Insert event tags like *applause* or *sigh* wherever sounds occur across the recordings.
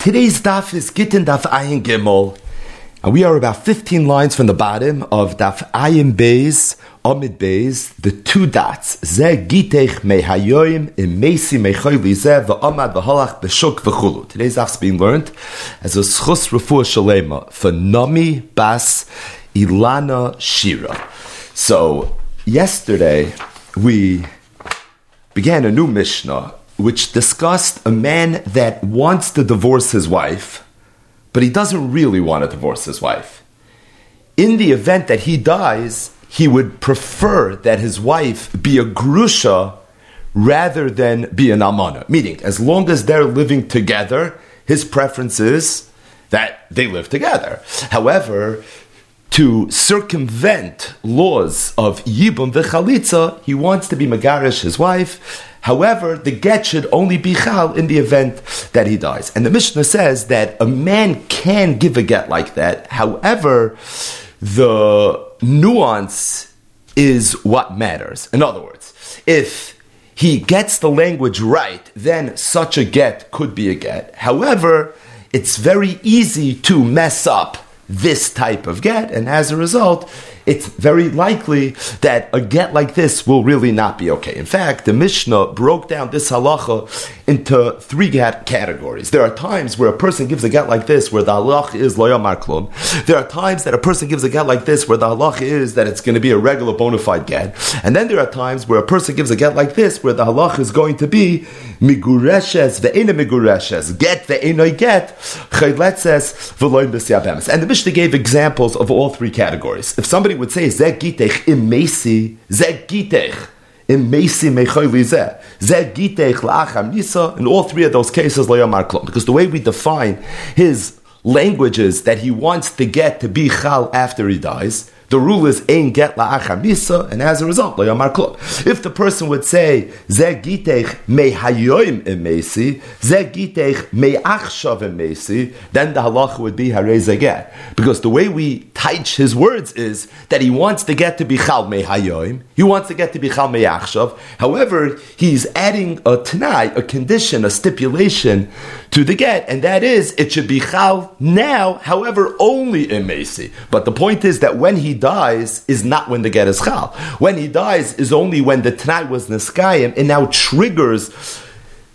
Today's daf is Gittin Daf Ayin Gimel, and we are about 15 lines from the bottom of Daf Ayin Beis, Amid Beis, the two dots. Ze Gitech Mehayoim im Meisi Mechoy Lize V'Amad V'Halach B'Shuk V'Chulu. Today's daf is being learned as a Schus Refuah Shalema for Nami Bas Ilana Shira. So, yesterday we began a new Mishnah which discussed a man that wants to divorce his wife, but he doesn't really want to divorce his wife. In the event that he dies, he would prefer that his wife be a grusha rather than be an amana. Meaning, as long as they're living together, his preference is that they live together. However, to circumvent laws of Yibum v'chalitza, he wants to be Megarish, his wife. However, the get should only be chal in the event that he dies. And the Mishnah says that a man can give a get like that. However, the nuance is what matters. In other words, if he gets the language right, then such a get could be a get. However, it's very easy to mess up this type of get, and as a result, it's very likely that a get like this will really not be okay. In fact, the Mishnah broke down this halacha into three get categories. There are times where a person gives a get like this where the halacha is loyamar klum. There are times that a person gives a get like this where the halacha is that it's going to be a regular bona fide get. And then there are times where a person gives a get like this where the halacha is going to be migureshes ve'ena migureshes, get ve'ena get, chayletzes v'loim b'siabemes. And the Mishnah gave examples of all three categories. If somebody would say ze gitech im mesi, ze gitech im mesi mechoyli ze, ze gitech la'acham nisa. In all three of those cases, loyamar klom. Because the way we define his languages that he wants to get to be chal after he dies, the rule is ein get la'achar misa, and as a result, lo yamar klum. If the person would say ze gitech me hayoim emesi, ze gitech me achshav emesi, then the halacha would be harei get. Because the way we teach his words is that he wants to get to be chal me hayoim, he wants to get to be chal me achshav. However, he's adding a t'nai, a condition, a stipulation to the get, and that is it should be chal now. However, only emesi. But the point is that when he dies is not when the get is chal. When he dies is only when the tnai was neskayim and now triggers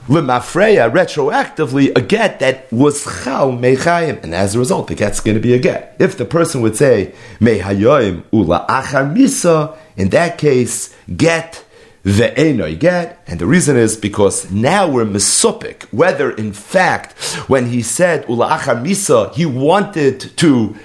lemafreya retroactively a get that was chal mechayim, and as a result, the get's going to be a get. If the person would say mehayoim ula achar misa, in that case, get the ve'enoi get, and the reason is because now we're mesopik, whether in fact, when he said ula achar misa, he wanted to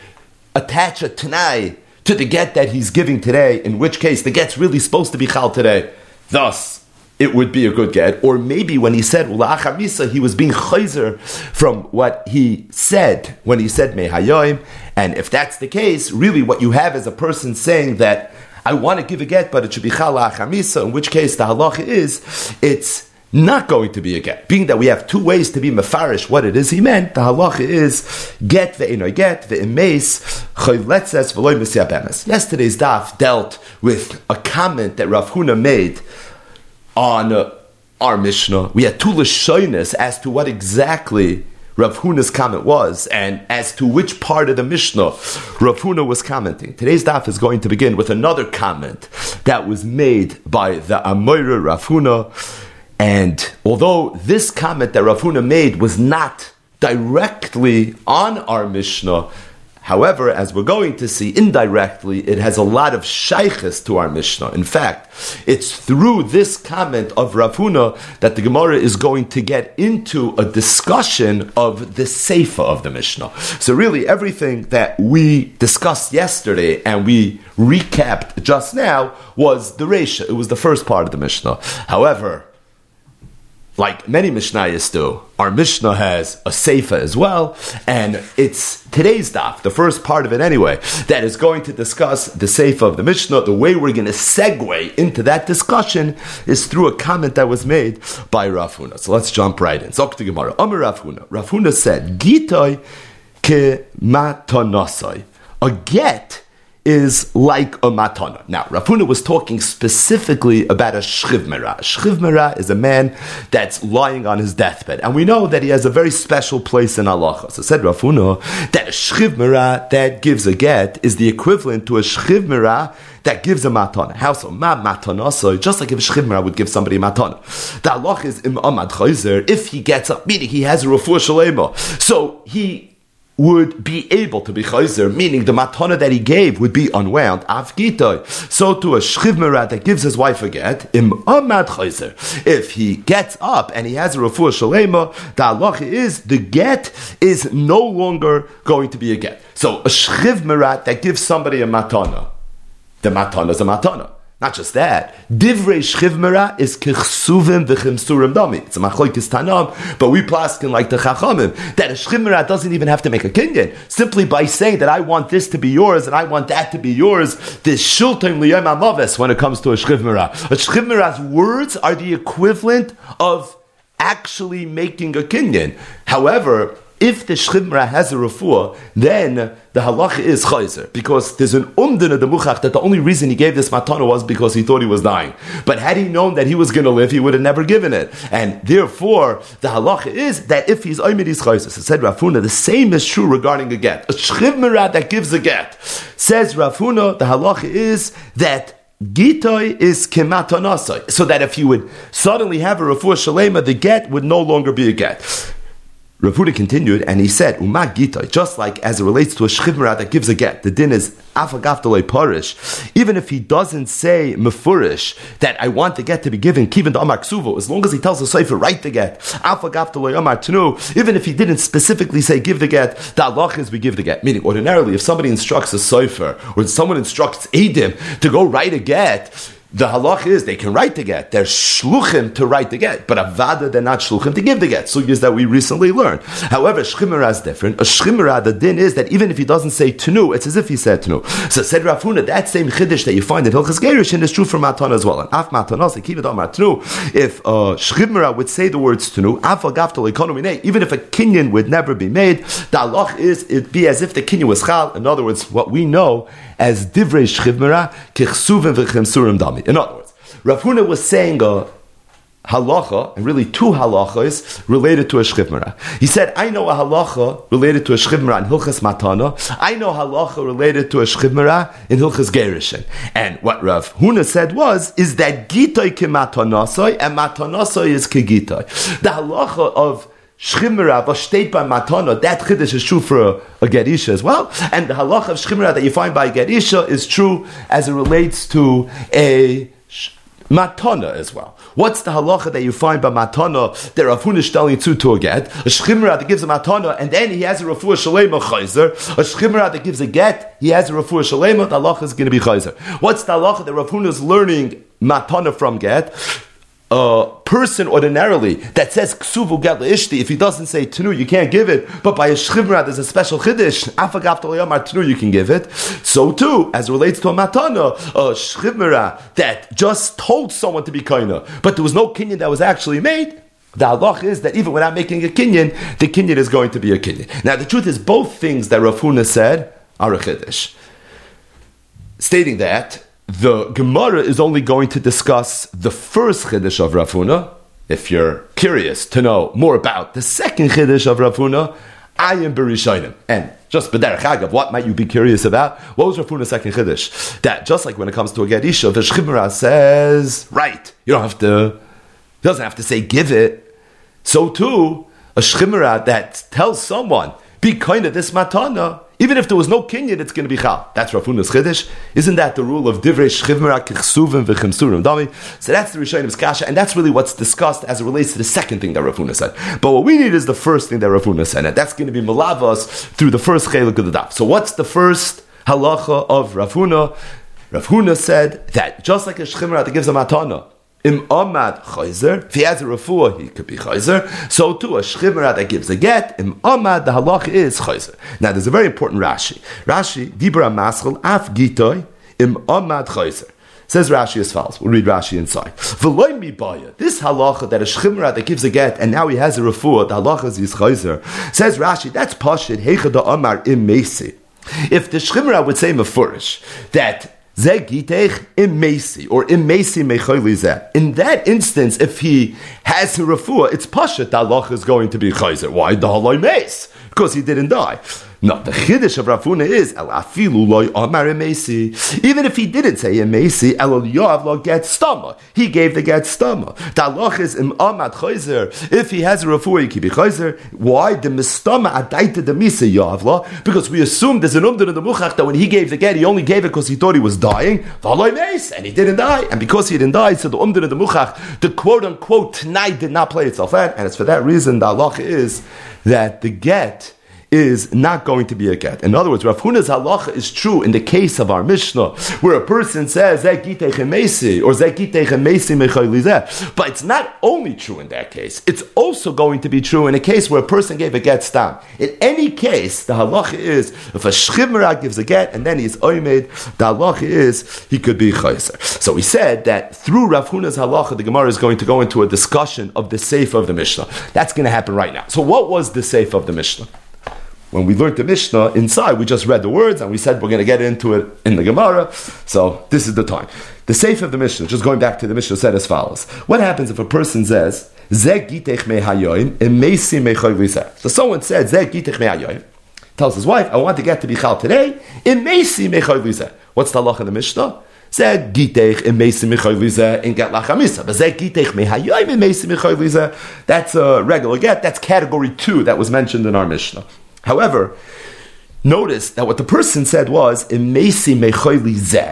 attach a tanai to the get that he's giving today, in which case the get's really supposed to be chal today. Thus, it would be a good get. Or maybe when he said ula'achar misa, he was being chayzer from what he said when he said mehayoim. And if that's the case, really what you have is a person saying that I want to give a get, but it should be chal misa, in which case the halacha is it's not going to be a get. Being that we have two ways to be mafarish what it is he meant, the halacha is get ve'inoy get ve'imeis choyletzes v'loy misyabemes. Yesterday's daf dealt with a comment that Rav Huna made on uh, our Mishnah. We had two lashonis as to what exactly Rav Huna's comment was, and as to which part of the Mishnah Rav Huna was commenting. Today's daf is going to begin with another comment that was made by the Amoira Rav Huna and although this comment that Rav Huna made was not directly on our Mishnah, however, as we're going to see indirectly, it has a lot of shaykhs to our Mishnah. In fact, it's through this comment of Rav Huna that the Gemara is going to get into a discussion of the Seifa of the Mishnah. So really, everything that we discussed yesterday and we recapped just now was the Resha. It was the first part of the Mishnah. However, like many Mishnayos do, our Mishnah has a Seifa as well, and it's today's daf, the first part of it anyway, that is going to discuss the Seifa of the Mishnah. The way we're going to segue into that discussion is through a comment that was made by Rav Huna. So let's jump right in. Zok Gemara. Amar. Rav Huna said, Gitoi ke matanasai. A get is like a matana. Now, Rafuna was talking specifically about a shchivmera. A shchivmera is a man that's lying on his deathbed, and we know that he has a very special place in Allah. So said Rafuna that a shchivmera that gives a get is the equivalent to a shchivmera that gives a matana. How so? Ma matana. So just like if a shchivmera would give somebody a matana, the Allah is im amad chayzer if he gets up, meaning he has a refuah shalema. So he would be able to be chayzer, meaning the matana that he gave would be unwound. Avgitoy. So to a shchiv merat that gives his wife a get, im amad chayzer. If he gets up and he has a refuah shalema, the halacha is the get is no longer going to be a get. So a shchiv merat that gives somebody a matana, the matana is a matana. Not just that, divrei shchivmera is kichsuvim v'chimsurim dami. It's a machlokes tanam, but we plaskin like the chachamim that a shchivmera doesn't even have to make a kinyan. Simply by saying that I want this to be yours and I want that to be yours, this shultim liyom amaves when it comes to a shchivmera. A shchivmera's words are the equivalent of actually making a kinyan. However, if the shchimra has a refuah, then the halacha is chayzer because there's an umdin of the muchach that the only reason he gave this matana was because he thought he was dying. But had he known that he was going to live, he would have never given it. And therefore, the halacha is that if he's oimid, he's chayzer. So said Rafuna, the same is true regarding a get. A shchimra that gives a get says Rafuna, the halacha is that Gitoi is kematanasai. So that if you would suddenly have a refuah shalema, the get would no longer be a get. Rav Huna continued and he said, Uma gita, just like as it relates to a shchivmera that gives a get, the din is afagaftaloi parish. Even if he doesn't say mefurish that I want the get to be given, kiven to amar ksuvo, as long as he tells the sefer write the get, afagaftaloi amar tenu, even if he didn't specifically say give the get, the Allah is we give the get. Meaning, ordinarily, if somebody instructs a sefer or someone instructs Adim to go write a get, the halach is they can write the get. They're shluchim to write the get, but avada they're not shluchim to give the get. Sugyas that we recently learned. However, shchimera is different. A shchimera, the din is that even if he doesn't say tenu, it's as if he said tenu. So said Rafuna, that same chiddush that you find in Hilchas Gerishin is true for matana as well. And af matana, so keep it on tenu. If a shchimera would say the words tenu, af agaftal economy, even if a kinyan would never be made, the halach is it be as if the kinyan was chal. In other words, what we know as divrei shchivmera kichsuvim v'chemsurim dami. In other words, Rav Huna was saying a halacha, and really two halachas related to a shchivmera. He said, I know a halacha related to a shchivmera in Hilchas Matana. I know halacha related to a shchivmera in Hilchas Gerishin. And what Rav Huna said was, is that gitoi ke matanasoi, and matanasoi is gitoi. The halacha of Shchimera, was steht by Matana, that Chiddush is true for a, a Gerisha as well. And the halach of Shchimera that you find by Gerisha is true as it relates to a Matana as well. What's the halacha that you find by Matana that Rav is telling to to a get? A Shchimera that gives a Matana and then he has a Rafua Shalema Chayzer. A Shchimera that gives a get, he has a Rafua Shalema, the halacha is going to be Chayzer. What's the halacha that Rav is learning Matana from get? A person ordinarily that says ksuvu get ishti, if he doesn't say tenu, you can't give it. But by a shchivra, there's a special chiddush. Afagav tenu, you can give it. So too, as relates to a matana, a shchivra that just told someone to be kaina, but there was no kinyan that was actually made. The halach is that even without making a kinyan, the kinyan is going to be a kinyan. Now the truth is, both things that Rafuna said are a chiddush. Stating that the Gemara is only going to discuss the first Chiddush of Rafuna. If you're curious to know more about the second Chiddush of Rafuna, I am Berishainim. And just B'derech Agav, what might you be curious about? What was Rafuna's second Chiddush? That just like when it comes to a Gedisha, the Shchimra says, right, you don't have to, he doesn't have to say give it. So too, a Shchimra that tells someone, be kind of this matana, even if there was no kinyan, it's going to be chal. That's Rafuna's chiddush. Isn't that the rule of divrei shchivmera kichsuvim v'chimsurim dami? So that's the Rishonim's kasha, and that's really what's discussed as it relates to the second thing that Rafuna said. But what we need is the first thing that Rafuna said, and that's going to be malavas through the first chelik of the daf. So what's the first halacha of Rafuna? Rafuna said that just like a shchimra that gives a matana, Im Amad Chayzer, if he has a refuah, he could be Chayzer. So too, a Shchimera that gives a get, Im Amad, the halach is Chayzer. Now, there's a very important Rashi. Rashi, Dibra Maschel, Af Gitoy, Im Amad Chayzer. Says Rashi as follows. We'll read Rashi inside. This halacha that a shchimra that gives a get and now he has a refuah, the halacha is his chayzer. Says Rashi, that's pashit heicha da amar im mesi. If the Shchimra would say Mefurish that Zegitech im Mesi or im Mesi mechayli In that instance, if he has a refuah, it's pasha. Allah is going to be chayzer. Why the halay mace? Because he didn't die. No, the chiddush of Rafuna is el afilu loy amar emesi. Even if he didn't say emesi, el yav lo get stama. He gave the get stama. Halach is im amad chayzer. If he has a refuah, he can be chayzer. Why the mistama adaita the misa yav Because we assume there's an umdin in the muchach that when he gave the get, he only gave it because he thought he was dying. And he didn't die. And because he didn't die, so the umdin in the muchach, the quote unquote tonight did not play itself out. And it's for that reason the is that the get is not going to be a get. In other words, Rav Huna's halacha is true in the case of our Mishnah, where a person says or but it's not only true in that case. It's also going to be true in a case where a person gave a get stam. In any case, the halacha is if a shchimra gives a get and then he's oimed, the halacha is he could be chayser. So we said that through Rav Huna's halacha, the Gemara is going to go into a discussion of the safe of the Mishnah. That's going to happen right now. So what was the safe of the Mishnah? When we learned the Mishnah inside, we just read the words and we said we're going to get into it in the Gemara. So this is the time. The safe of the Mishnah, just going back to the Mishnah, said as follows: What happens if a person says So someone said. Tells his wife, I want to get to be chal today. What's the halach in the Mishnah? Zeg gitech emesi mechoy in get lachamisa. But zeg gitech mehayoim emesi mechoy That's a regular get. That's category two that was mentioned in our Mishnah. However, notice that what the person said was.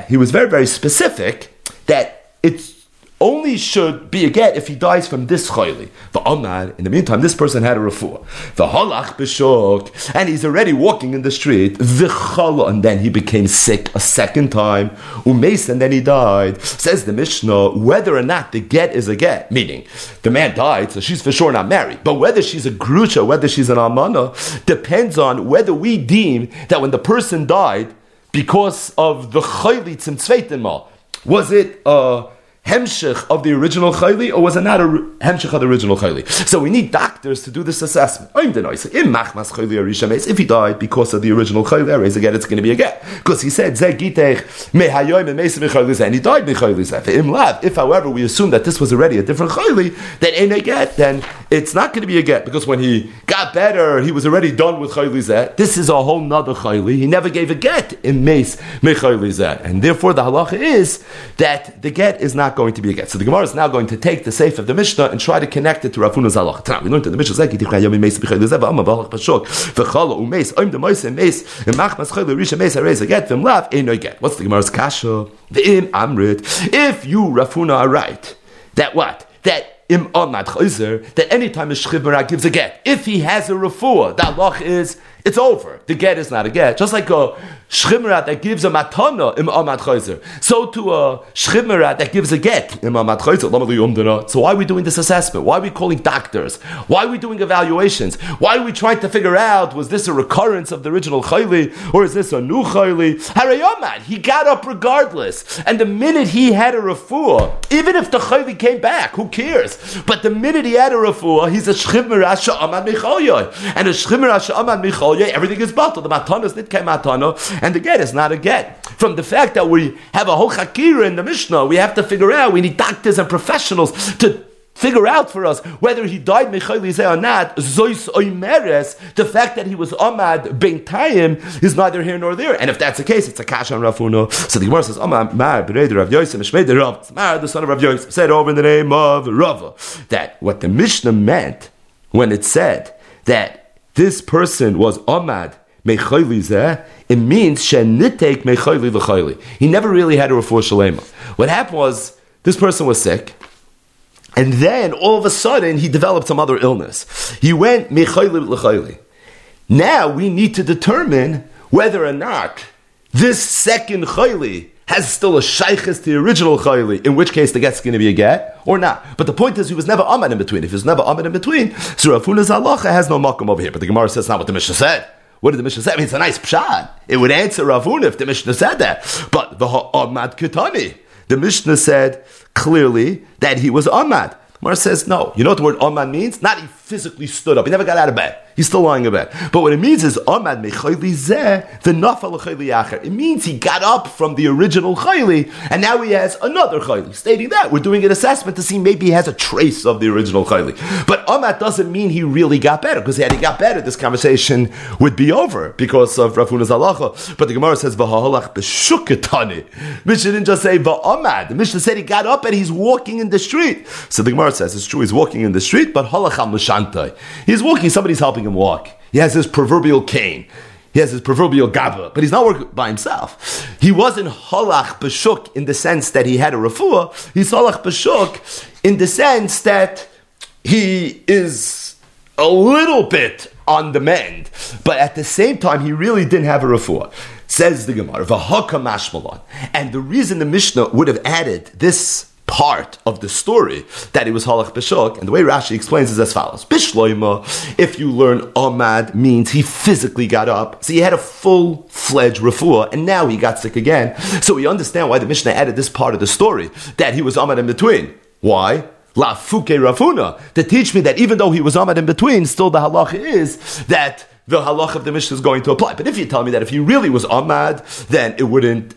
He was very, very specific that it's only should be a get if he dies from this chayli. The Omar, in the meantime, this person had a refuah. The halach b'shok, and he's already walking in the street. The chala, and then he became sick a second time. Umes, and then he died. Says the Mishnah, whether or not the get is a get, meaning the man died, so she's for sure not married. But whether she's a grusha, whether she's an amana, depends on whether we deem that when the person died because of the chayli tzim was it a uh, hemshich of the original chayli, or was it not a hemshich of the original chayli? So we need doctors to do this assessment. If he died because of the original chayli, again, it's going to be a get. Because he said, and he died If, however, we assume that this was already a different chayli, then ain't a get, then it's not going to be a get. Because when he got better, he was already done with chayli This is a whole nother chayli. He never gave a get in meis mechayli And therefore, the halacha is that the get is not going to be a get. So the Gemara is now going to take the safe of the Mishnah and try to connect it to Rav Huna's halacha. We learned in the Mishnah zeki tichna yom meis b'chayil zev amma b'halach b'shok v'chala umeis oim the mois meis v'machmas chayil risha meis harei get v'mlav get. What's the Gemara's kasha? The im amrit. If you Rav Huna are right, that what that im amad chayzer that anytime a shchibara gives a get, if he has a refuah, that loch is it's over. The get is not a get. Just like a shchimrat that gives a matana im amad. So to a shchimrat that gives a get im amad chayzer. So why are we doing this assessment? Why are we calling doctors? Why are we doing evaluations? Why are we trying to figure out was this a recurrence of the original chayli or is this a new chayli? Harayomad, he got up regardless. And the minute he had a refuah, even if the chayli came back, who cares? But the minute he had a refuah, he's a shchimrat sha'amad michalyoy. And a shchimrat sha'amad michalyoy, everything is bottled. The matana is nit matana and the get is not a get. From the fact that we have a whole chakira in the Mishnah, we have to figure out, we need doctors and professionals to figure out for us whether he died Mechayli or not. Zois Oimeres, the fact that he was Ahmad Ben Tayim is neither here nor there. And if that's the case, it's a Kasha on Rafuno. So the Gemara says, Ahmad Mar Bereder Rav Yosef Meshmei Rav the son of Rav Yosef, said over in the name of Rava that what the Mishnah meant when it said that this person was Ahmad it means shenitek mechayli v'chayli. He never really had a refuah shalema. What happened was this person was sick, and then all of a sudden he developed some other illness. He went mechayli v'chayli. Now we need to determine whether or not this second chayli has still a shaykhis to the original chayli, in which case the get's going to be a get, or not. But the point is, he was never amad in between. If he was never amad in between, so Rav Huna's halacha has no makom over here. But the Gemara says not what the Mishnah said. What did the Mishnah say? I mean, it's a nice pshat. It would answer Ravun if the Mishnah said that. But the Ahmad Kitani, the Mishnah said clearly that he was Ahmad. Mar says no. You know what the word Ahmad means? Not he physically stood up. He never got out of bed. He's still lying in bed. But what it means is Amad Mechayli Zeh, the Nafal Chayli Acher. It means he got up from the original Chayli, and now he has another Chayli. Stating that, we're doing an assessment to see maybe he has a trace of the original Chayli. But Amad doesn't mean he really got better, because had he got better, this conversation would be over because of Rafuna's halacha. But the Gemara says, V'hahalach b'shuketani. Mishnah didn't just say V'amad. The Mishnah said he got up and he's walking in the street. So the Gemara says, it's true, he's walking in the street, but halacham l'shantai. He's walking, somebody's helping him walk. He has his proverbial cane. He has his proverbial gaba, but he's not working by himself. He wasn't halach b'shuk in the sense that he had a refuah. He's halach b'shuk in the sense that he is a little bit on the mend, but at the same time, he really didn't have a refuah. Says the Gemara, mashmalon. And the reason the Mishnah would have added this part of the story that it was halach b'shok, and the way Rashi explains is as follows: Bishloima, if you learn Ahmad means he physically got up, so he had a full fledged refuah, and now he got sick again. So we understand why the Mishnah added this part of the story that he was Ahmad in between. Why? La fuke rafuna to teach me that even though he was Ahmad in between, still the halacha is that the halach of the Mishnah is going to apply. But if you tell me that if he really was Ahmad, then it wouldn't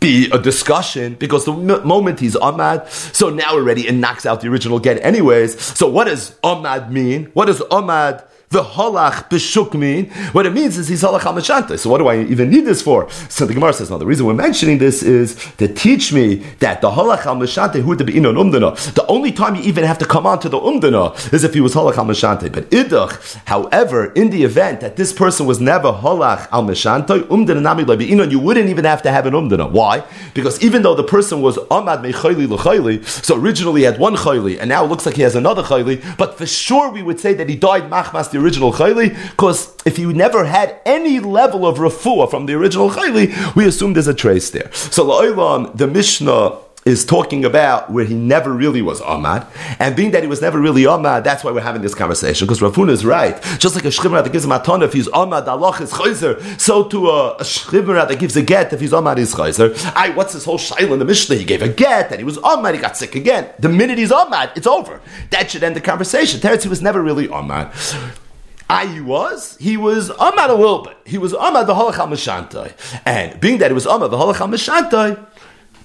be a discussion because the m- moment he's Ahmad, so now already it knocks out the original get anyways. So what does Ahmad mean? What does Ahmad the halach b'shuk mean? What it means is he's halach hamashanta. So what do I even need this for? So the Gemara says, no, the reason we're mentioning this is to teach me that the halach hamashanta who to be in an umdana. The only time you even have to come on to the umdana is if he was halach hamashanta. But idach, however, in the event that this person was never halach hamashanta, umdana nami inon, you wouldn't even have to have an umdana. Why? Because even though the person was amad mechayli l'chayli, so originally he had one chayli, and now it looks like he has another chayli, but for sure we would say that he died machmas original chayli, because if you never had any level of refuah from the original chayli, we assume there's a trace there. So la'olam, the Mishnah is talking about where he never really was Ahmad, and being that he was never really Ahmad, that's why we're having this conversation. Because Rafuna is right. Just like a shchimra that gives him a ton, if he's Ahmad, Allah is chayzer. So to a, a that gives a get, if he's Ahmad, he's chayzer. I, what's this whole shail in the Mishnah? He gave a get, and he was Ahmad, he got sick again. The minute he's Ahmad, it's over. That should end the conversation. Teretz, he was never really Ahmad. I was, he was Ahmad a little bit. He was Ahmad the Halach HaMashantai. And being that he was Ahmad the Halach HaMashantai,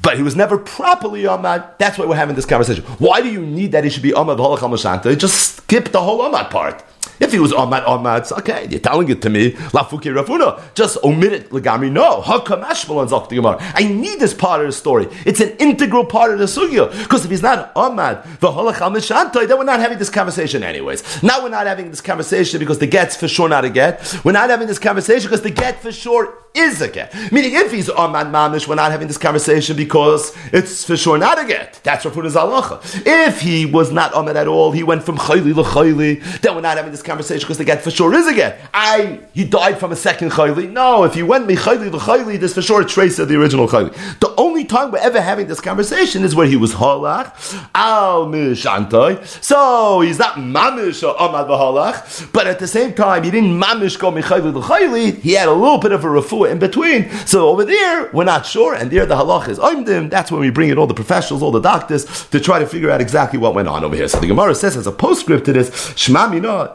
but he was never properly Ahmad. That's why we're having this conversation. Why do you need that he should be Ahmad the Halach HaMashantai? Just skip the whole Ahmad part. If he was Ahmad Ahmad, okay, you're telling it to me. Lafuki Rafuna, just omit it. Legami, no. I need this part of the story. It's an integral part of the sugya. Because if he's not Ahmad, the then we're not having this conversation anyways. Now we're not having this conversation because the get's for sure not a get. We're not having this conversation because the get for sure is a get. Meaning, if he's Ahmad Mamish, we're not having this conversation because it's for sure not a get. That's Rafuna's halacha. If he was not Ahmad at all, he went from chayli l'chayli, then we're not having this conversation because the get for sure is a get. I, he died from a second chayli. No, if he went me chayli l'chayli, there's for sure a trace of the original chayli. The only time we're ever having this conversation is where he was halach, al mishantai. So he's not mamish or Ahmad v'halach, but at the same time, he didn't mamish go chayli l'chayli. He had a little bit of a in between. So over there, we're not sure, and there the halach is oimdim. That's when we bring in all the professionals, all the doctors, to try to figure out exactly what went on over here. So the Gemara says as a postscript to this, Shema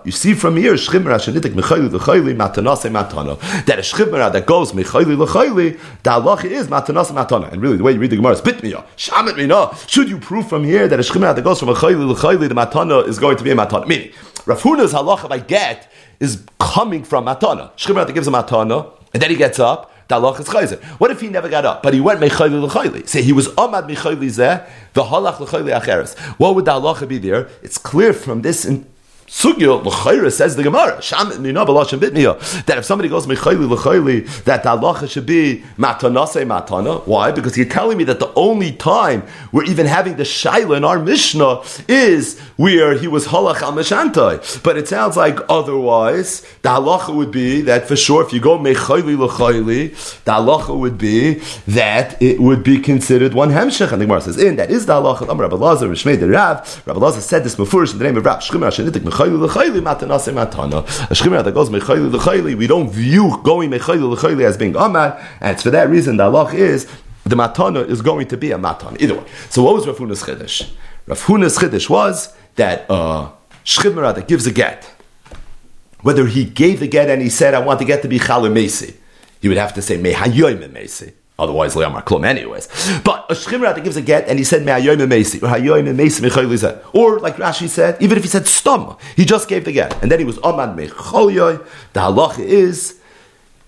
you see from here, Shchimra shenitik mechayli l'chayli matanase matana. That a Shchimra that goes mechayli l'chayli, the halach is matanase matana. And really, the way you read the Gemara is bitmiya, shamet mina. Should you prove from here that a Shchimra that goes from mechayli l'chayli, the matana is going to be a matana? Meaning, Rav Huna's halacha I get is coming from matana. Shchimra that gives a matana, and then he gets up. What if he never got up, but he went mechayli l'chayli? Say he was amad mechayli zeh, the halach l'chayli acheres. What would the halacha be there? It's clear from this in Sugya l'chayra says the Gemara sham bitmiya that if somebody goes mechayli l'chayli that the halacha should be matanase matana. Why? Because you're telling me that the only time we're even having the shaila in our Mishnah is where he was halach al But it sounds like otherwise the halacha would be that for sure if you go mechayli l'chayli the halacha would be that it would be considered one hemshech. And the Gemara says in that is the halacha. Amar Rabbi Lazar Rishmei the Rav. Rabbi Lazar said this before in the name of Rav Shchimah mechayli l'chayli matanase matana. A that goes mechayli l'chayli, we don't view going mechayli l'chayli as being amad, and it's for that reason the halach is the matana is going to be a matana. Either way. So what was Rav Huna's chiddush? Rav Huna's chiddush was that uh, that gives a get whether he gave the get and he said, I want the get to be Chalim Mesi. You would have to say Mehayoim Mesi. Otherwise, Leamar Klum, anyways. But a Shchimra that gives a get and he said Mehayoim Mesi, or Mechayli Or, like Rashi said, even if he said Stom, he just gave the get. And then he was Amad Mecholyoy. The halacha is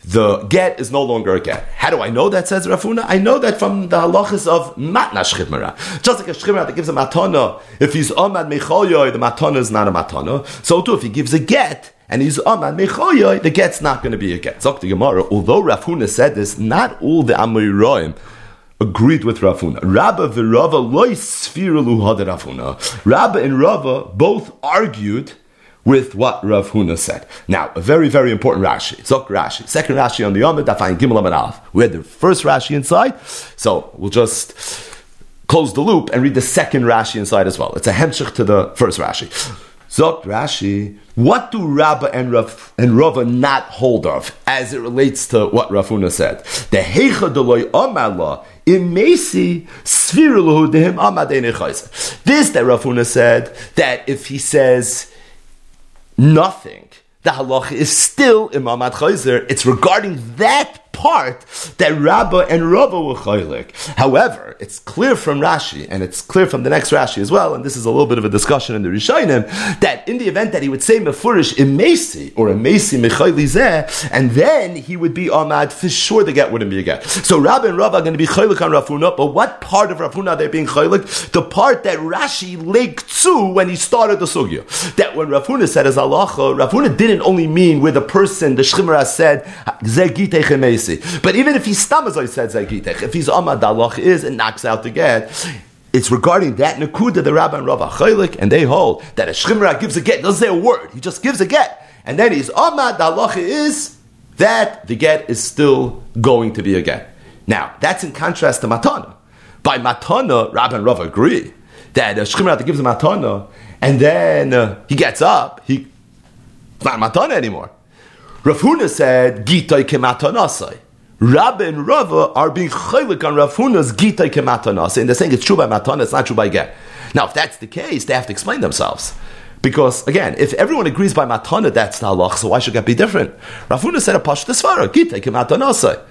the get is no longer a get. How do I know that, says Rafuna? I know that from the halachas of matna shchimera. Just like a shchimera that gives a matana, if he's amad mecholyoy, the matana is not a matana. So too, if he gives a get, and he's oh, amad mecholyoy, the get's not going to be a get. Zok the Gemara, although Rafuna said this, not all the Amoriroim agreed with Rafuna. Rabba v'Rava loy sfiralu Rafuna. Rabba and Rava both argued with what Rav Huna said. Now, a very, very important Rashi. Zok Rashi. Second Rashi on the Yomid, Dafayin Gimel Amid Aleph. We had the first Rashi inside, so we'll just close the loop and read the second Rashi inside as well. It's a hemshich to the first Rashi. Zok Rashi, what do Rabba and Rav and Rava not hold of as it relates to what Rav Huna said? The Heicha Deloy Amala Imesi Sviruluhu Dehim Amadei This that Rav Huna said that if he says nothing. The halacha is still Imam Chayzer. It's regarding that part that Rabbah and Rava were chaylik. However, it's clear from Rashi, and it's clear from the next Rashi as well, and this is a little bit of a discussion in the Rishonim, that in the event that he would say Mefurish Imesi, or Imesi Mechayli and then he would be Ahmad, for sure the get wouldn't be a get. So Rabbah and Rava are going to be chaylik on Rafuna, but what part of Rafuna they're being chaylik? The part that Rashi linked to when he started the Sugya. That when Rafuna said as Allah, Rafuna didn't only mean where the person, the Shchimra said, But even if he's stam, as I said, Zagitech, if he's Amad Dalach is, and knocks out the get, it's regarding that Nakuda, the Rabbi and Rabbi Chaylik, and they hold that a Shchimra gives a get, doesn't say a word, he just gives a get. And then he's Amad Dalach is that the get is still going to be a get. Now, that's in contrast to Matana. By Matana, Rabbi and Rav agree that a Shchimra gives a Matana, and then uh, he gets up, he, it's not Matana anymore. Rav Huna said, Gitay kematanasai. Rabbi and Rava are being chaylik on Rav Huna's Gitay kematanasai. And they're saying it's true by matana, it's not true by get. Now, if that's the case, they have to explain themselves. Because again, if everyone agrees by matana, that's the halach, so why should that be different? Rav Huna said a pashta svara, Gitay kematanasai.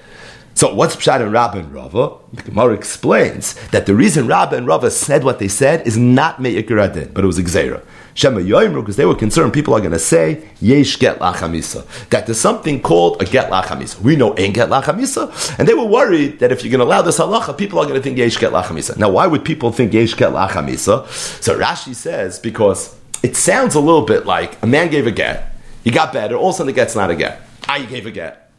So what's Pshat and Rabba and Rava? The Gemara explains that the reason Rabba and Rava said what they said is not Me'ikir but it was Xera. Shema Yoimru, because they were concerned people are going to say, Yesh get lachamisa. That there's something called a get lachamisa. We know ain't get lachamisa. And they were worried that if you're going to allow this halacha, people are going to think Yesh get lachamisa. Now, why would people think Yesh get lachamisa? So Rashi says, because it sounds a little bit like a man gave a get, he got better, all of a sudden the get's not a get. Ah, you gave a get.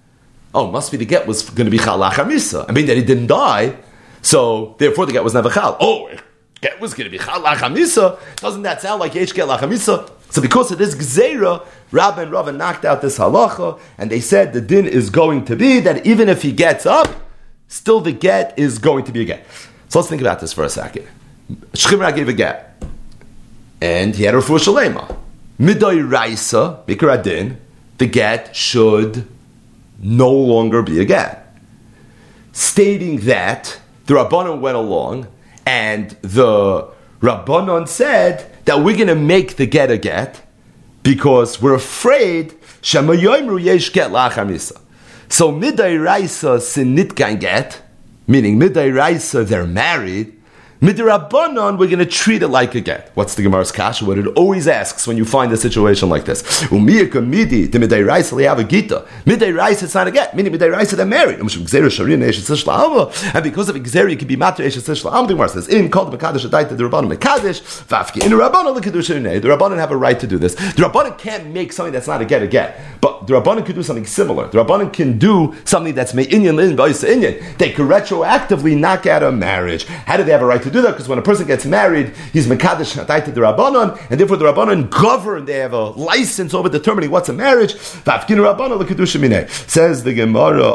Oh, must be the get was going to be chal lachamisa. I mean, that he didn't die, so therefore the get was never chal. Oh, get was going to be chal lachamisa. Doesn't that sound like yesh get lachamisa? So because of this gzeira, Rab and Rava knocked out this halacha, and they said the din is going to be that even if he gets up, still the get is going to be a get. So let's think about this for a second. Shchimra gave a get, and he had a refuah shalema. Midoy raisa, mikra din, the get should no longer be a get. Stating that the Rabbanon went along and the Rabbanon said that we're going to make the get a get because we're afraid Get Lachamisa. So Midai Raisa Sinit get, meaning Midai Raisa they're married, Midirabbanon, we're going to treat it like a get. What's the Gemara's kasha? What it always asks when you find a situation like this. Umiyaka midi, the midday have a gita. Midday it's not a get. Meaning midday they're married. And because of Xeri, it can be matter Eshes Sishla The Gemara says, in called the Mekadosh, Adaita, the Rabbanon Mekadosh, Vafki. In Rabbanon, the Kedusha The Rabbanon have a right to do this. The Rabbanon can't make something that's not a get a get. But the Rabbanon could do something similar. The Rabbanon can do something that's Me'inyan Lin, Inyan. They could retroactively knock out a marriage. How do they have a right to do that because when a person gets married, he's Mekadesh to the Rabbanon, and therefore the Rabbanon govern, they have a license over determining what's a marriage. Says the Gemara,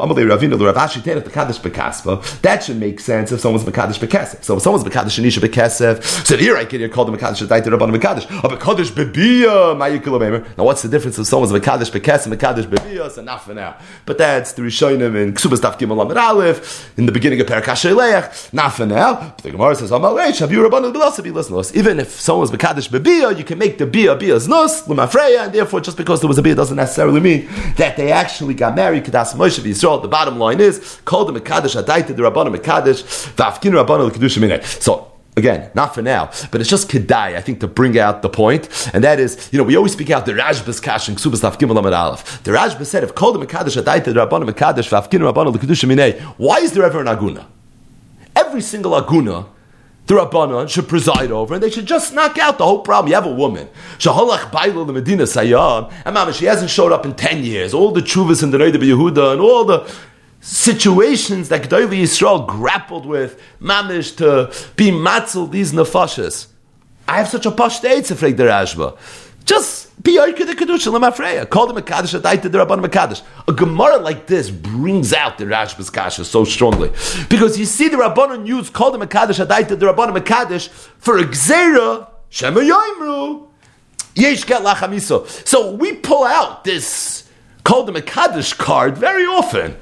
that should make sense if someone's Mekadesh Bekesef. So if someone's Mekadesh Anisha Bekesef, so here I can called the Mekadesh Adaita Rabbanon Mekadesh. A Mekadesh Bebiya, Now what's the difference if someone's Mekadesh Bekesef, Mekadesh Bebiya? So not for now. But that's the Rishonim in Ksubas Taf Gimel Aleph, in the beginning of Perakash Not for now. But the Gemara says, says, even if someone's Mekadesh Bebia, you can make the Bia Bia's Nus, Lemafreya, and therefore just because there was a Bia doesn't necessarily mean that they actually got married. Kedas Moshe Yisrael. The bottom line is, called the Mekadesh Adaita the Rabbanim Mekadesh, Vafkin Rabbanim Kedushim So Again, not for now, but it's just kedai, I think, to bring out the point, and that is, you know, we always speak out the Rashbas Kash and Ksubas Taf Gimel Amad Aleph. The Rashbas said, if called the Mekadesh Adaita the Rabbanim Mekadesh, Vafkin Rabbanim Kedushim why is there ever an Aguna? Every single Aguna Rabbanon should preside over, and they should just knock out the whole problem. You have a woman, Shaholach the Medina Sayyam, and Mama, she hasn't showed up in 10 years. All the chuvas in the Noida Yehuda and all the situations that Gedali Yisrael grappled with, mamish to be matzel these nefashas. I have such a posh day to the Rashba. Just oike the kedusha lemafreya. Call them a kaddish adaita the rabban mekadosh. A gemara like this brings out the Rashba's kasha so strongly because you see the rabbanon use call them a kaddish adaita the rabban mekadosh for a gzera shema yoimru lachamiso. So we pull out this call them a kaddish card very often.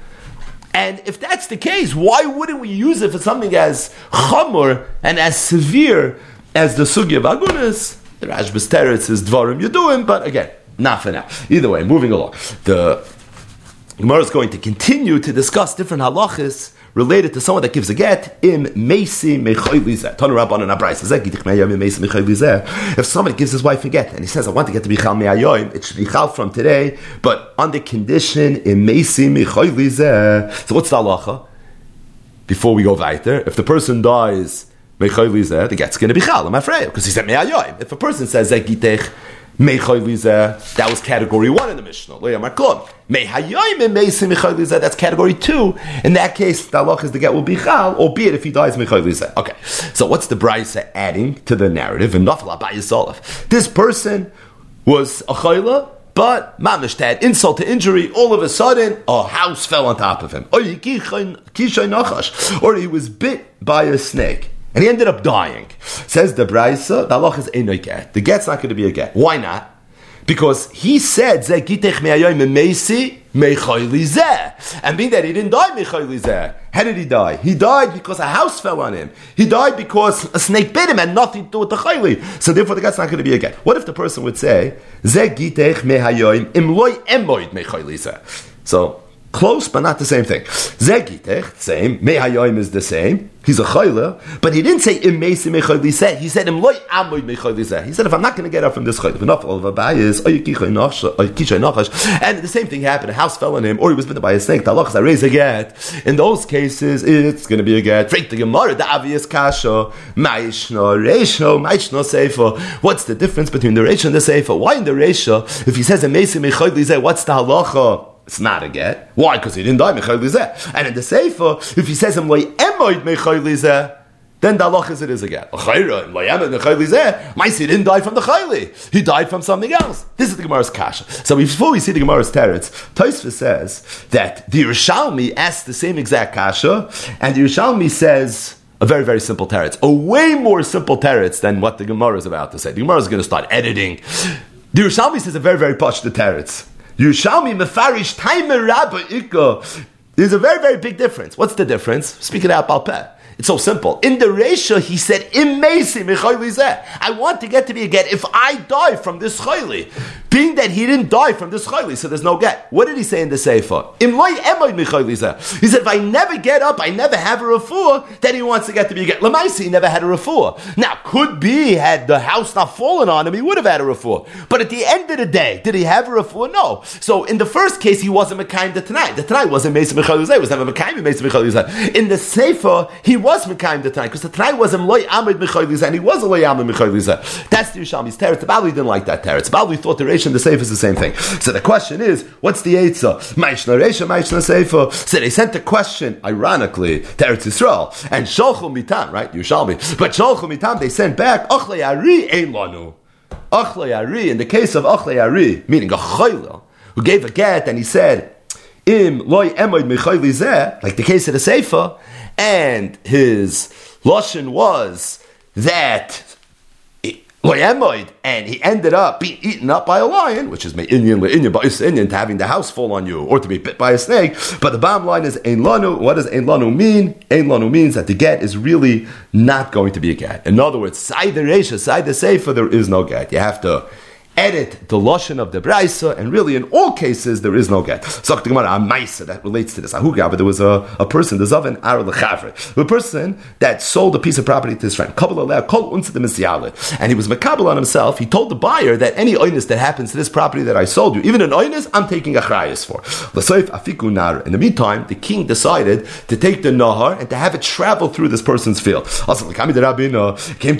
And if that's the case, why wouldn't we use it for something as chamor and as severe as the sugya of agunas? The Rashbas Teretz is Dvarim Yeduim, but again, not for now. Either way, moving along. The Gemara is going to continue to discuss different halachas related to someone that gives a get im meisi mechoylizeh. Tanu Rabban and Abrais If somebody gives his wife a get and he says, "I want to get to bichal me'ayoyim," it should be chal from today, but on the condition im meisi mechoylizeh. So what's the halacha? Before we go weiter, if the person dies the get's going to be chal. I'm afraid because he said me'ayoyim. If a person says zegitech zekitech that was category one in the Mishnah. That's category two. In that case, the halach is the get will be chal, albeit if he dies Okay, so what's the brisa adding to the narrative? And This person was a chayla, but mamish had insult to injury. All of a sudden, a house fell on top of him, or he was bit by a snake and he ended up dying. Says the Braisa, the Allah is a get. The get's not going to be a get. Why not? Because he said, and being that he didn't die How did he die? He died because a house fell on him. He died because a snake bit him and nothing to do with the chayli. So therefore the get's not going to be a get. What if the person would say, So Close, but not the same thing. Zegitech, same. Mehayoim is the same. He's a chayla, but he didn't say im meisi mechayli He said im loy amoy mechayli He said if I'm not going to get up from this chayla, enough All of a bias, and the same thing happened. A house fell on him, or he was bitten by a snake. The Allah raise a get. In those cases, it's going to be a get. Freak the Gemara, the obvious kasha, maishno reisho, maishno seifa. What's the difference between the reisho and the seifa? Why in the reisho, if he says im meisi mechayli what's the halacha? It's not a get. Why? Because he didn't die mechayli And in the sefer, if he says him like emoid mechayli then the halach is it is a get. Maisi didn't die from the chayli. He died from something else. This is the Gemara's kasha. So before we see the Gemara's teretz, Tosfos says that the Yerushalmi asks the same exact kasha, and the Yerushalmi says a very, very simple teretz. A way more simple teretz than what the Gemara is about to say. The Gemara is going to start editing. The Yerushalmi says a very, very posh teretz. Yerushalmi mefarish taimer rabba ikka. There's a very, very big difference. What's the difference? Speak it out, Balpeh. It's so simple. In the ratio, he said, I want to get to be a get if I die from this chayli. Being that he didn't die from this chayli, so there's no get. What did he say in the Sefer? He said, if I never get up, I never have a refuah, then he wants to get to be a get. Lamaisi, he never had a refuah. Now, could be, had the house not fallen on him, he would have had a refuah. But at the end of the day, did he have a refuah? No. So in the first case, he wasn't Mekayim the tonight. The tonight wasn't Mesa it was never Mekayim Mesa Mechalizeh. In the Sefer, he was Mekayim the tonight, because the tonight was him Loy Amid Mechalizeh, and he was a Loy Amid Mechalizeh. That's the Yerushalmi's teretz. The Bali didn't like that teretz. Bali thought the Reish and the Sefer is the same thing. So the question is, what's the Eitzah? Maishna Reish, Maishna Sefer. So they sent a question, ironically, to Eretz Yisrael, and Sholchum Mitam, right, Yerushalmi, but Sholchum Mitam, they sent back, Achle Ari Ein Lanu. Achle Ari, in the case of Achle Ari, meaning a Chayla, who gave a get and he said, Im loy emoid mechayli like the case of the Sefer, and his lashon was that and he ended up being eaten up by a lion, which is Indian Indian to having the house fall on you or to be bit by a snake. But the bottom line is Ein Lanu. What does Ein Lanu mean? Ein Lanu means that the get is really not going to be a get. In other words, side the Resha, side the Sefer, there is no get. You have to edit the lashon of the brisa, and really in all cases there is no get. So the Gemara, a ma'isa that relates to this. Ahuga, but there was a, a person, the zaven ar a person that sold a piece of property to his friend. And he was makabel on himself. He told the buyer that any oinus that happens to this property that I sold you, even an oinus, I'm taking a chrayas for. In the meantime, the king decided to take the nahar and to have it travel through this person's field. Also, came to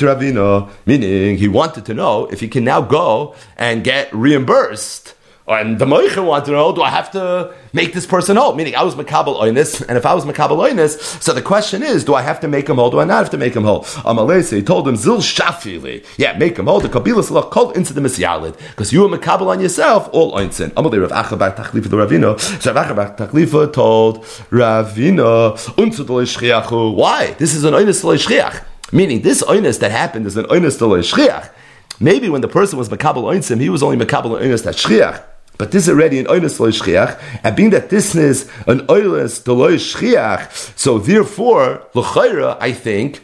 Rabina, meaning he wanted to know if he can now go and get reimbursed. And the Moicha wanted to know, do I have to make this person whole? Meaning, I was Makabal Oinis, and if I was Makabal Oinis, so the question is, do I have to make him whole? Do I not have to make him whole? Amalese, told him, Zil Shafili. Yeah, make him whole. The Kabila Salah called into the Misyalid, because you were Makabal on yourself, all Oinsin. Amalei Rav Acha bar Tachlifa the Ravino. So Rav Acha bar Tachlifa told Ravina, Unzu Why? This is an Oinis. Meaning, this Oinis that happened is an Oinis Shriach. Maybe when the person was Makabal Oinsim, he was only Makabal Oinis that Shriach. But this is already an oilus loy shchiach, and being that this is an oilus loy shchiach, so therefore, l'chayra, I think,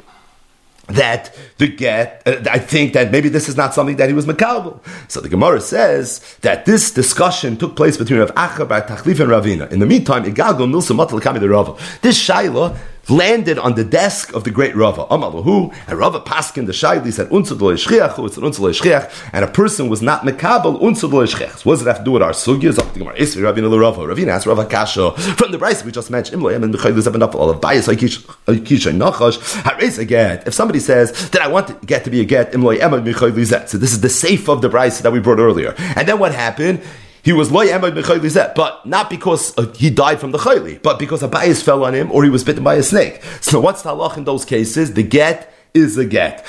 that the get, uh, I think that maybe this is not something that he was makabel. So the Gemara says that this discussion took place between Rav Acha bar Tachlif and Ravina. In the meantime, Igalgo Nilsa Matal Kami the Rava. This Shaila landed on the desk of the great Rava. Amalahu, and Rava Paskin the Shaili said, Unsudol Shchiach, it's an Unsudol Shchiach, and a person was not Mekabel Unsudol Shchiach. What does it have to do with our Sugyas? Up the Gemara, Rava. Ravina asked Rava Kasha from the Bryce we just mentioned, Imloyam and Mechayl Zeb enough all of Bias, Aikisha Nachash, Haris again. If somebody says that I want to get to be a get, Imloyam and Mechayl So this is the safe of the Bryce that we brought earlier. And then what happened? He was loy emad b'chayli but not because he died from the chayli, but because a bias fell on him or he was bitten by a snake. So what's the halach in those cases? The get is a get.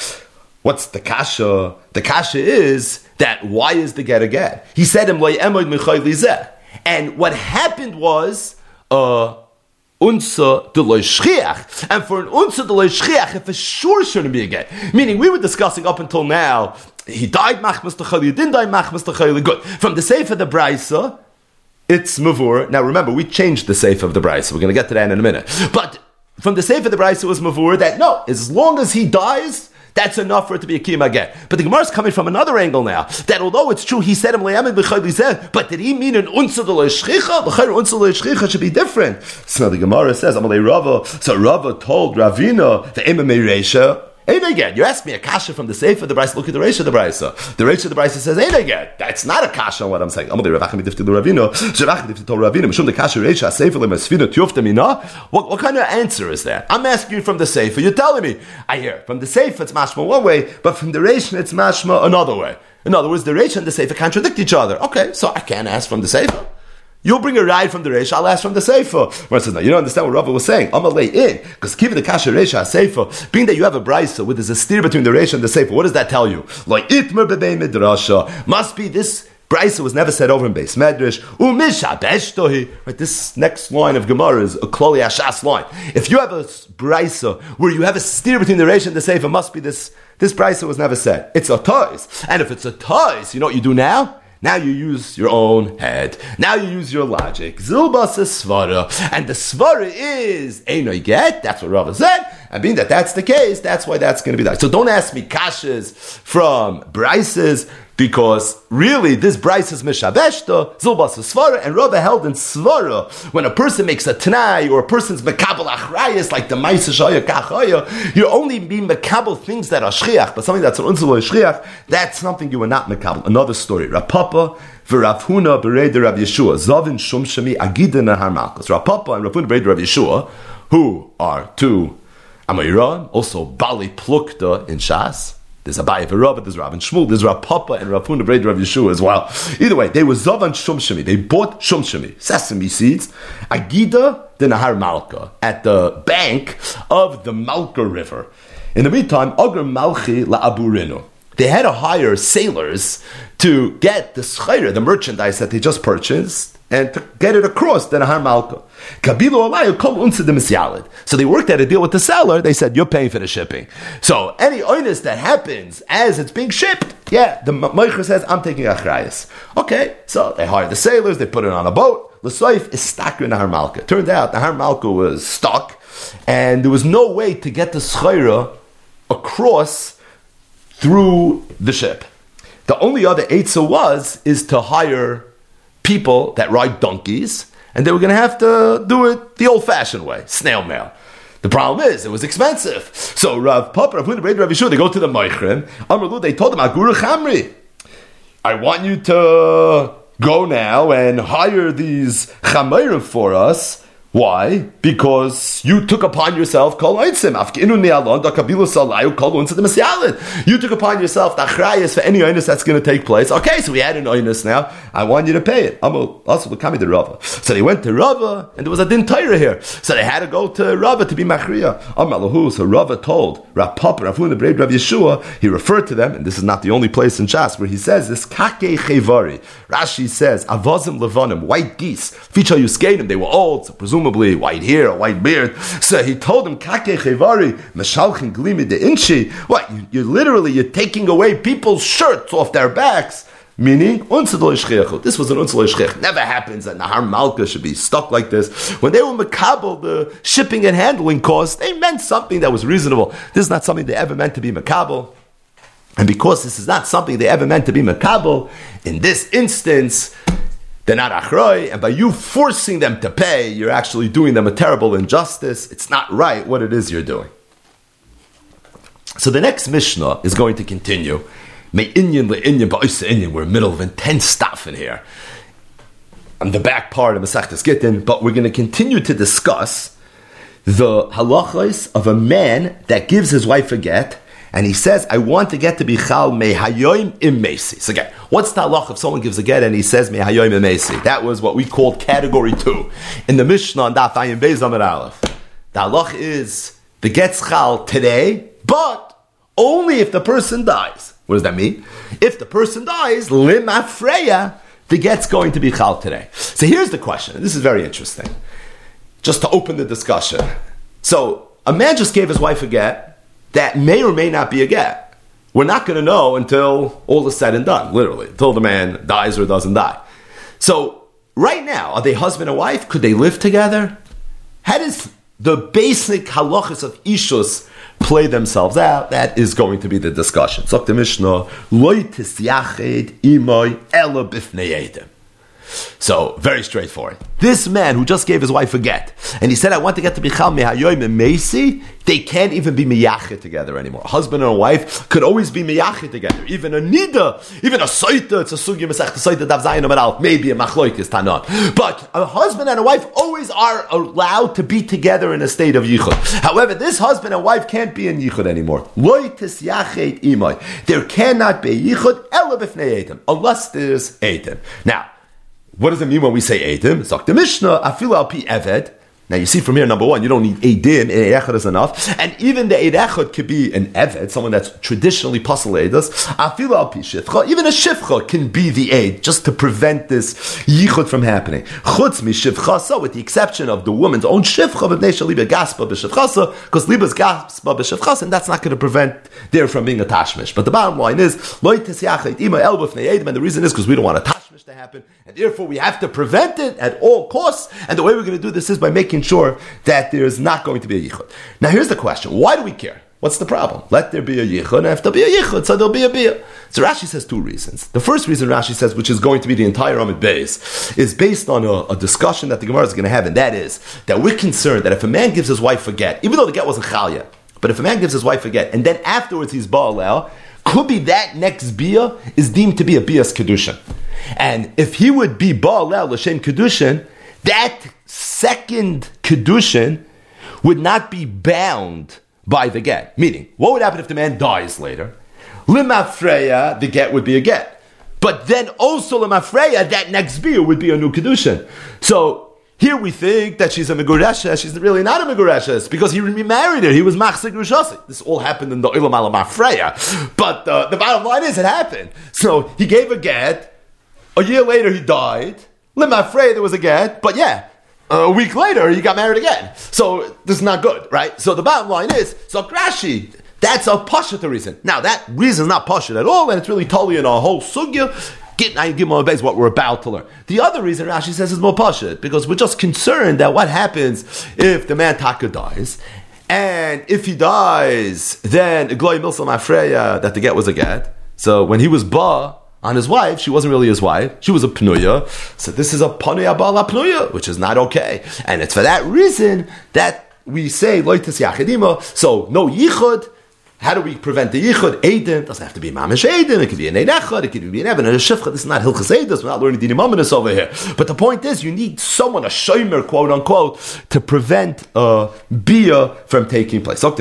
What's the kasha? The kasha is that why is the get a get? He said him loy emad and what happened was. Uh, unsa de. And for an unsa de if a sure shouldn't be a get. Meaning, we were discussing up until now he died machmas techayli, he didn't die machmas techayli. Good. From the Sefer the Brisa, it's mavur. Now remember, we changed the Sefer of the Brisa. We're going to get to that in a minute. But from the Sefer the Brisa was mavur that no, as long as he dies, that's enough for it to be a kiyum again. But the Gemara is coming from another angle now. That although it's true, he said him but did he mean an unsa? The unsa de shchicha should be different. So the Gemara says, Amalei Rava. So Rava told Ravina the Imamei Resha. Ain't again. You ask me a kasha from the Sefer, the Brisa, look at the Reish of the Brisa. The Reish of the Brisa says, ain't again. That's not a kasha on what I'm saying. What kind of answer is that? I'm asking you from the Sefer. You're telling me. I hear. From the Sefer, it's mashma one way, but from the Reish, it's mashma another way. In other words, the Reish and the Sefer contradict each other. Okay, so I can't ask from the Sefer. You'll bring a ride from the Reish, I'll ask from the Sefer. Where says, no, you don't understand what Rava was saying. I'm going to lay in, because give the Kasha Reish Sefer, being that you have a Brisa where there's a steer between the Reish and the Sefer, what does that tell you? Like, Itmer Bebe Midrasha, must be this Brisa was never said over in base medrash. Umishabeshtohi. Right, this next line of Gemara is a kloli ashas line. If you have a Brisa where you have a steer between the Reish and the Sefer, must be this. This Brisa was never said. It's a toys, and if it's a toys, you know what you do now? Now you use your own head. Now you use your logic. Zilbas is svara. And the svara is Einoy get. That's what Rava said. And being that that's the case, that's why that's going to be that. So don't ask me kashas from Bryces because really this Bryce is Mishabeshta, Zilbas Svara, and Rava held in Svara. When a person makes a Tanai or a person's Mekabal Achrayas, like the Maisa Shaya Kachaya, you only be Mekabal things that are Shriach, but something that's an Unzul Shriach, that's something you are not Mekabal. Another story. Rav Papa, V'Ravhuna Bereder Rav Yeshua, Zavin Shum Agida Nahar Malchus. Rav Papa and Rav Huna Bereder Rav Yeshua, who are two Amayran, also Bali Plukta in Shas, there's Abaye for Rav, there's Rav and Shmuel, there's Rav Papa and Rav Huna Braid Rav Yeshua as well. Either way, they were Zav and Shumshimi. They bought Shumshimi, sesame seeds, Agida the Nahar Malka, at the bank of the Malka River. In the meantime, Agar Malchi La Aburinu. They had to hire sailors to get the schayra, the merchandise that they just purchased, and to get it across the Nahar Malka. So they worked out a deal with the seller. They said, you're paying for the shipping. So any onus that happens as it's being shipped, yeah, the Meicher says, I'm taking achrayas. Okay, so they hired the sailors, they put it on a boat. The L'soif is stuck in Nahar Malka. Turned out Nahar Malka was stuck, and there was no way to get the schayra across through the ship. The only other Eitzah was, is to hire people that ride donkeys, and they were going to have to do it the old fashioned way, snail mail. The problem is, it was expensive. So Rav Papa, Rav Huna, Rav Yeshua, they go to the Meichrim. Amrlu, they told them, Agura Chamri, I want you to go now and hire these Chameirim for us why? Because you took upon yourself the. You took upon yourself the achrayas for any oinus that's going to take place. Okay, so we had an oinus now. I want you to pay it. I'm also the the Rava. So they went to Rava, and there was a din Torah here. So they had to go to Rava to be machriya. Amalahu. So Rava told Rav Papa, Rav Huna, Rav Yeshua. He referred to them, and this is not the only place in Shas where he says this kake chevari. Rashi says avazim levanim, white geese. Ficha yuskenim. They were old, so presumably presumably white hair, a white beard. So he told him, Kake chevari, meshalchin glimi de inchi. What, you, you're literally, you're taking away people's shirts off their backs. Meaning, this was an unzal Never happens that Nahar Malka should be stuck like this. When they were makabel, the shipping and handling costs, they meant something that was reasonable. This is not something they ever meant to be makabel. And because this is not something they ever meant to be makabel, in this instance, they're not achroi, and by you forcing them to pay, you're actually doing them a terrible injustice. It's not right what it is you're doing. So the next Mishnah is going to continue. May Inyan le Inyan ba'isa Inyan. We're in the middle of intense stuff in here. On the back part of Masechtas Gittin, but we're going to continue to discuss the halachos of a man that gives his wife a get and he says, I want to get to be chal mehayoim. So again, what's the halach if someone gives a get and he says mehayoim imesi? That was what we called category two. In the Mishnah on Daf Ayin Beis Amar Aleph, the halach is the get's chal today, but only if the person dies. What does that mean? If the person dies, lim afreya, the get's going to be chal today. So here's the question. This is very interesting. Just to open the discussion. So a man just gave his wife a get that may or may not be a get. We're not going to know until all is said and done, literally, until the man dies or doesn't die. So, right now, are they husband and wife? Could they live together? How does the basic halachas of ishus play themselves out? That is going to be the discussion. So, the Mishnah, so, very straightforward. This man who just gave his wife a get, and he said, I want to get to Bichal Mehayoim and Meisi, they can't even be miyachet together anymore. Husband and wife could always be miyachet together. Even a nida, even a soita, it's a sugi mesech, soita dav zayin maybe a machloik is tanon. But a husband and a wife always are allowed to be together in a state of yichud. However, this husband and wife can't be in yichud anymore. There cannot be yichud elabifnei unless there's edim. Now, what does it mean when we say Eidim? It's like the Mishnah, Afilu al pi Eved. Now you see from here, number one, you don't need Eidim, Eid is enough. And even the Eid could be an Eved, someone that's traditionally. Afilu Shifcha, even a Shifcha can be the Eid, just to prevent this Yichud from happening. Chutz mi Shifchasa, with the exception of the woman's own Shifcha, but Nesha Gaspa b'Shifchasa, because Liba's Gaspa b'Shifchasa, and that's not going to prevent there from being a Tashmish. But the bottom line is, and the reason is because we don't want a Tashmish to happen, and therefore we have to prevent it at all costs, and the way we're going to do this is by making sure that there is not going to be a yichud. Now, here's the question: Why do we care? What's the problem? Let there be a yichud, and if there'll be a yichud, so there'll be a bia. So Rashi says two reasons. The first reason Rashi says, which is going to be the entire Amid base, is based on a, a, discussion that the Gemara is going to have, and that is that we're concerned that if a man gives his wife a get, even though the get wasn't chalya, but if a man gives his wife a get, and then afterwards he's ba'alel, could be that next bia is deemed to be a bias kedushin. And if he would be ba'alel l'shem kedushin, that second kedushin would not be bound by the get. Meaning, what would happen if the man dies later? Limafreya, the get would be a get. But then also Limafreya, that next beer would be a new kedushin. So here we think that she's a Meguresha. She's really not a Meguresha because he remarried her. He was Machzik Rishasi. This all happened in the Ilam Alamafreya. But uh, the bottom line is it happened. So he gave a get. A year later he died. Limafrei, there was a get, but yeah, a week later he got married again. So this is not good, right? So the bottom line is, so Rashi, that's a the reason. Now that reason is not pashut at all, and it's really totally in a whole sugya. Get I give my base what we're about to learn. The other reason Rashi says is more pashut because we're just concerned that what happens if the man taka dies, and if he dies, then Gloy Milsam Afreya that the get was a get. So when he was ba, on his wife. She wasn't really his wife. She was a pnuya. So this is a panuya bala pnuya, which is not okay. And it's for that reason that we say loitis yachidima. So no yichud how do we prevent the yichud? Aiden doesn't have to be mamish Aiden. It could be an Einechad. It could be an Evan and a Shifcha. This is not Hilchas Eidos. We're not learning Dini Dinimominus over here. But the point is, you need someone, a shomer, quote unquote, to prevent a bia from taking place. What's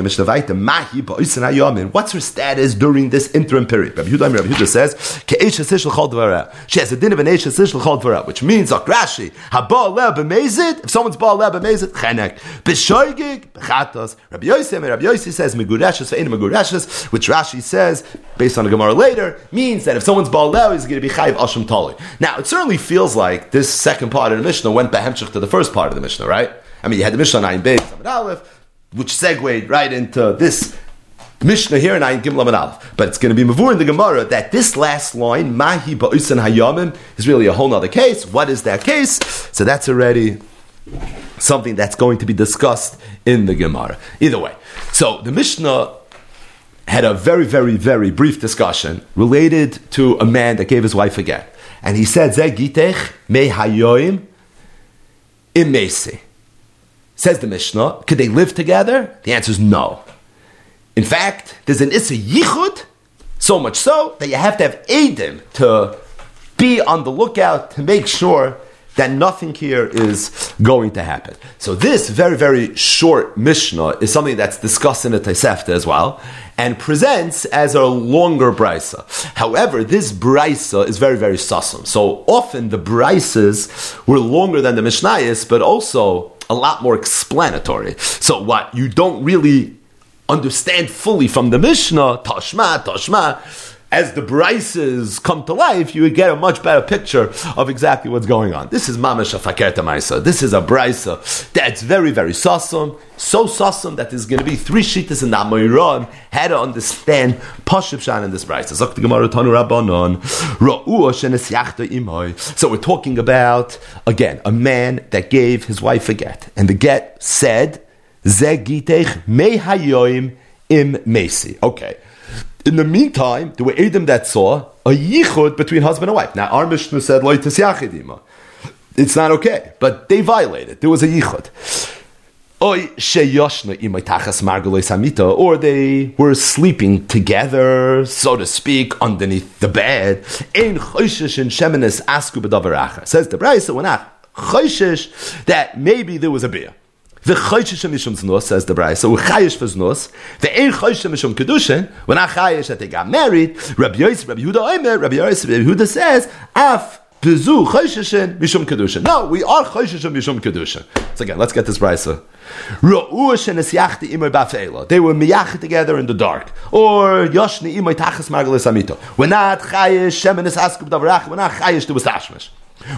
her status during this interim period? Rabbi Yehuda, Rabbi Yehuda says, She has a din of an Eish Sish L'chol which means, Rashi, Haba Leb B'mezid, if someone's Ba Leb B'mezid, Chenek. B'shoigig, B'chatos. Rabbi Yossi, Rabbi Yossi says, Megureshus, Ve'enim Megureshus, Which Rashi says, based on a Gemara later, means that if someone's Baal he's going to be Chayiv Asham Tali. Now, it certainly feels like this second part of the Mishnah went Behemshich to the first part of the Mishnah, right? I mean, you had the Mishnah 9 Beis, Aleph, which segued right into this Mishnah here in Ayin Gimel Amid Aleph. But it's going to be Mavur in the Gemara that this last line, Mahi Ba'usan Hayamim, is really a whole other case. What is that case? So that's already something that's going to be discussed in the Gemara. Either way. So the Mishnah had a very, very, very brief discussion related to a man that gave his wife a get. And he said, Ze gitech me hayoim imesi. Says the Mishnah, could they live together? The answer is no. In fact, there's an Issa Yichud, so much so that you have to have Adim to be on the lookout to make sure that nothing here is going to happen. So this very, very short Mishnah is something that's discussed in the Tosefta as well, and presents as a longer brisa. However, this brisa is very, very sussum. So often the brises were longer than the Mishnayos, but also a lot more explanatory. So what you don't really understand fully from the Mishnah, Tashma, Tashma, as the brises come to life, you would get a much better picture of exactly what's going on. This is mamash fakerta maisa. This is a brisa that's very, very sasum, so sasum that there's going to be three shitas in the Amoiron how to understand Pashup Shan in this brisa. So we're talking about again a man that gave his wife a get, and the get said, "Zegitech me hayoim im mesi." Okay. In the meantime, there were Edom that saw a yichud between husband and wife. Now, our Mishnah said, yachidima. It's not okay, but they violated. There was a yichud. Or they were sleeping together, so to speak, underneath the bed. Says the not that maybe there was a beer. The chayshish mishum znus says the Brayso. So chayish for znus. The ein chayish mishum kedushin. When I chayish that they got married, Rabbi Yosef, Rabbi Yehuda Omer, Rabbi Yosef, Rabbi Yehuda says af. Bezu chayshishin mishum kedushin. No, we are chayshishin mishum kedushin. So again, let's get this brisa. They were miyach together in the dark. Or yoshni imoy tachas margalis amito. We're not chayish shemenis askup davarach. We're not chayish to was tashmish.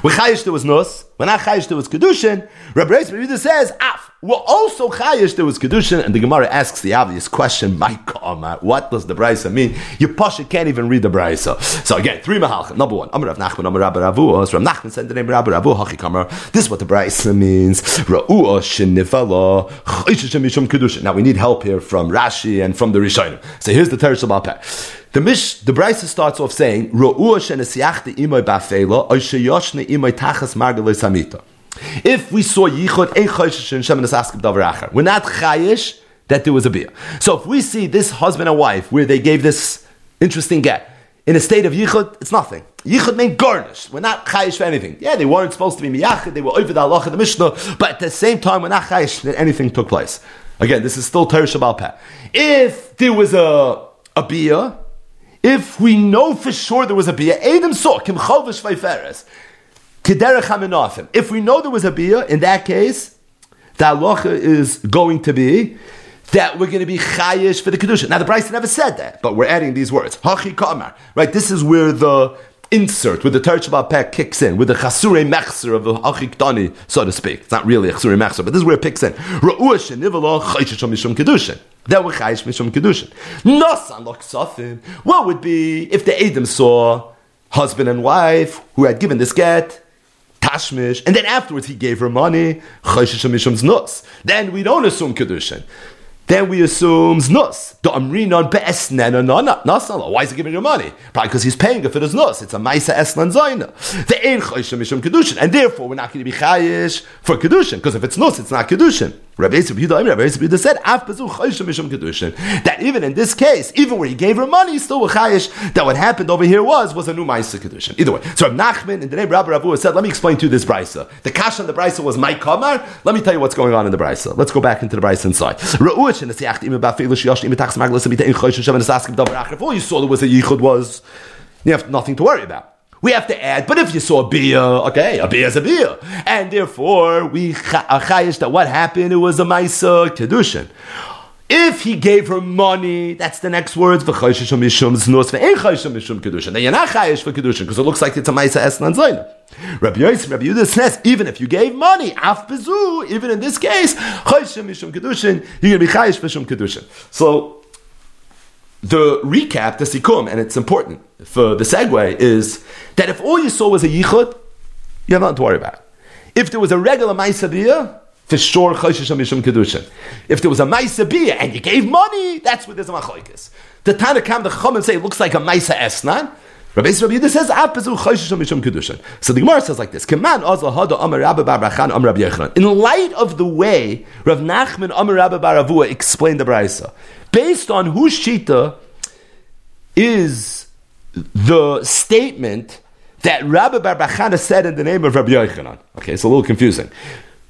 When chayish there was nus, when not chayish there was kedushin, Rabbi Reis says af. Well, also chayish there was kedushin, and the Gemara asks the obvious question: My what does the brisa mean? Your pasha can't even read the brisa. So again, three mahalchim. Number one, Amar Rav Nachman, Amar Rabbi Ravu. Rav Nachman said the name Rabbi Ravu. Hachi Kamar. This is what the brisa means. Ra'ua shenivala chayish kedushin. Now we need help here from Rashi and from the Rishonim. So here's the Teresh Shabbat. The Mish, the Brisa starts off saying, If we saw Yichud, we're not chayish that there was a beer. So if we see this husband and wife where they gave this interesting get, in a state of yichud, it's nothing. Yichud meant garnished. We're not chayish for anything. Yeah, they weren't supposed to be miyachid, they were over the halacha the Mishnah, but at the same time, we're not chayish that anything took place. Again, this is still Teresh Peh. If there was a, a beer, if we know for sure there was a bia, Adam saw Kim Chovish Kederech If we know there was a bia, in that case, the halacha is going to be that we're going to be chayish for the kedusha. Now the Bryce never said that, but we're adding these words. Hachi kamar. Right. This is where the insert with the Terch Pek kicks in, with the Chasure Mechser of the Achiktani, so to speak. It's not really a Chasure Mechser, but this is where it picks in. That were Chayish Mishum Kedushin. Nosan. What would be if the Adam saw husband and wife who had given this get, Tashmish, and then afterwards he gave her money. Then we don't assume Kedushin then we assume nus. The amrinon be'esnen nasala. Why is he giving you money? Probably because he's paying if it is nus. It's a maisa eslan zayna. The ein chayshem mishum kedushin, and therefore we're not going to be chayish for kedushin because if it's nus, it's not kedushin. Rabbi Yisrael said, mishum kedushin. That even in this case, even where he gave her money, still were chayish. That what happened over here was was a new maisa kedushin. Either way, so Rabbi Nachman in the name Rabbi Ravu said, let me explain to you this brisa. The kash on the brisa was my kamar. Let me tell you what's going on in the brisa. Let's go back into the brisa inside. If all you saw was a yichud was, you have nothing to worry about. We have to add, but if you saw a beer, okay, a beer is a beer. And therefore, we chayish that what happened, it was a maisa kedushin. If he gave her money, that's the next words. Then you're not chayish for kedushin because it looks like it's a ma'isa esnan. Rabbi Yosef, Rabbi Yehuda says even if you gave money, af bezu, even in this case, chayish mishum kedushin, you're gonna be chayish for kedushin. So the recap, the sikum, and it's important for the segue is that if all you saw was a yichud, you have nothing to worry about. If there was a regular ma'isa for sure Choshesh Mishum Kedushin. If there was a Maisa and you gave money, that's where there's a Machoikis. The Tanakam, the Chacham say it looks like a Maisa Esnan. Rabbi Yisrael Yehuda says, "Apazu Choshesh Mishum Kedushin." So the Gemara says like this: "Keman Ozla Hada Amar Rabbi Amar Rabbi Yochanan." In light of the way Rav Nachman Amar Rabbi Bar explained the Brisa, based on whose shita is the statement that Rabbi Bar Brachana said in the name of Rabbi Yochanan. Okay, it's a little confusing.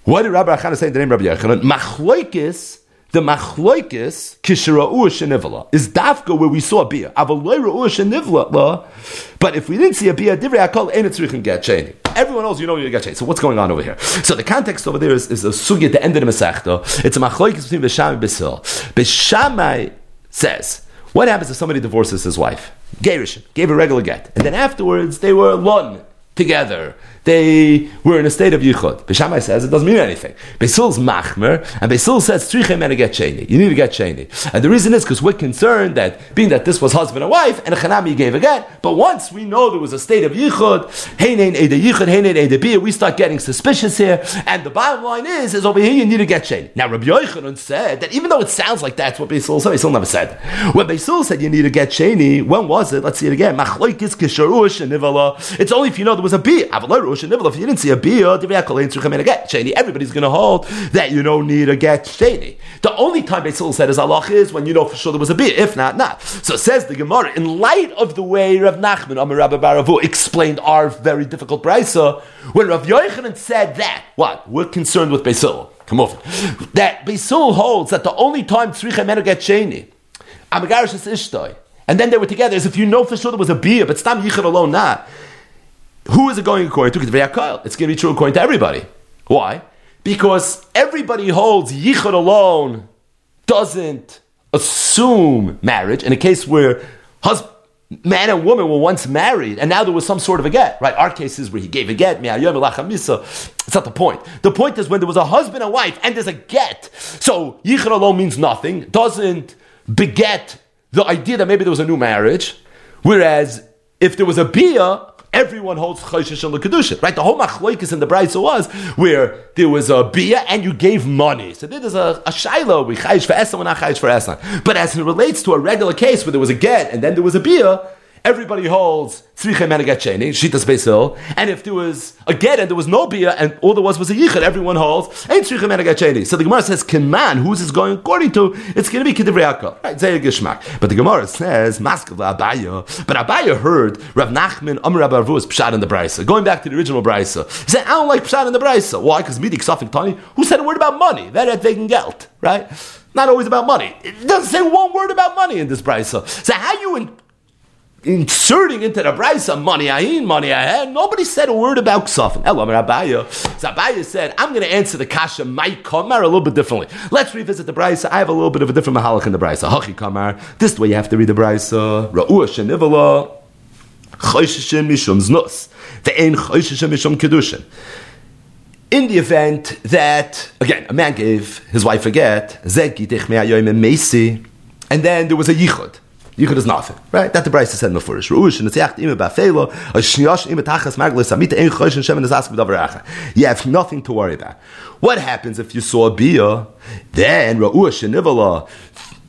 What did Rabbi Achana say in the name of Rabbi Yochanan? Machloikis, the machloikis, kishra'u shenivala, is dafka where we saw a ra'u shenivala, but if we didn't see a bia, divrei akol, it get sheni. Everyone else, you know, you get sheni. So what's going on over here? So the context over there is, is a sugi at the end of the Masechta. It's a machloikis between Besham and Besil. Beshamai says, what happens if somebody divorces his wife? Gerishin, gave a regular get. And then afterwards, they were alone together they were in a state of yichud. Beishamai says it doesn't mean anything. Beisul's machmer, and Beisul says tzrichem and get sheni. You need to get sheni, and the reason is because we're concerned that being that this was husband and wife, and a chanami gave a get, but once we know there was a state of yichud, heinen eda yichud, heinen eda bia, we start getting suspicious here. And the bottom line is, is over here you need to get sheni. Now Rabbi Yochanan said that even though it sounds like that's what Beisul said, Beisul never said. When Beisul said you need to get sheni, when was it? Let's see it again. Kisharush and It's only if you know there was a bia. If you didn't see a bia, everybody's going to hold that you don't need a get sheni. The only time Beisil said is Allah is when you know for sure there was a bia. If not, not. So says the Gemara, in light of the way Rav Nachman, Amar Rabbi Baravu, explained our very difficult brisa, when Rav Yochanan said that, what? We're concerned with Beisil. Come over. That Beisil holds that the only time Tzricha Menu get sheni, Amagarish is Ishtoi. And then they were together as if you know for sure there was a beer, but Stam Yichud alone not. Who is it going according to? It's going to be true according to everybody. Why? Because everybody holds yichud alone doesn't assume marriage. In a case where husband, man and woman were once married and now there was some sort of a get, right? Our case is where he gave a get. It's not the point. The point is when there was a husband and wife and there's a get. So yichud alone means nothing, doesn't beget the idea that maybe there was a new marriage. Whereas if there was a bia, everyone holds Choshesh and Kedusha, right? The whole machloikis in the Brisa was where there was a bia and you gave money. So there's a, a shaila, we chayish for esan, we're not chayish for esan. But as it relates to a regular case where there was a get and then there was a bia, everybody holds tzrichem and a get and if there was a get and there was no bia and all there was was a yichud, everyone holds ain't tzrichem and a get. So the Gemara says, "Can man who's this going according to?" It's going to be kedivrei right? Zayir gishmak. But the Gemara says, "Maskav Abaya," but Abaya heard Rav Nachman Amr Rabbi Arvus pshat in the brisa. Going back to the original brisa, he said, "I don't like pshat in the brisa. Why? Because midik safik tani. Who said a word about money? That at taking geld, right?" Not always about money. It doesn't say one word about money in this brisa. So how you in, inserting into the brisa money I ahin, money I ahead. Nobody said a word about ksafin. So Abaya said, I'm going to answer the kasha my kamar a little bit differently. Let's revisit the brisa. I have a little bit of a different mahalach in the brisa. Hachi kamar. This way you have to read the brisa. Ra'ua shenivala. chosheshin mishum znus, ve'en chosheshin mishum kedushin. In the event that, again, a man gave his wife a get, and then there was a yichud. Yichud is nothing, right? That the Bryce said mefurish. Ruush and Tziach ima ba'felo, a shnyosh ima tachas maglis amita ein chosh and shemen azask b'davar You have nothing to worry about. What happens if you saw a bia? Then Ruush and Nivala,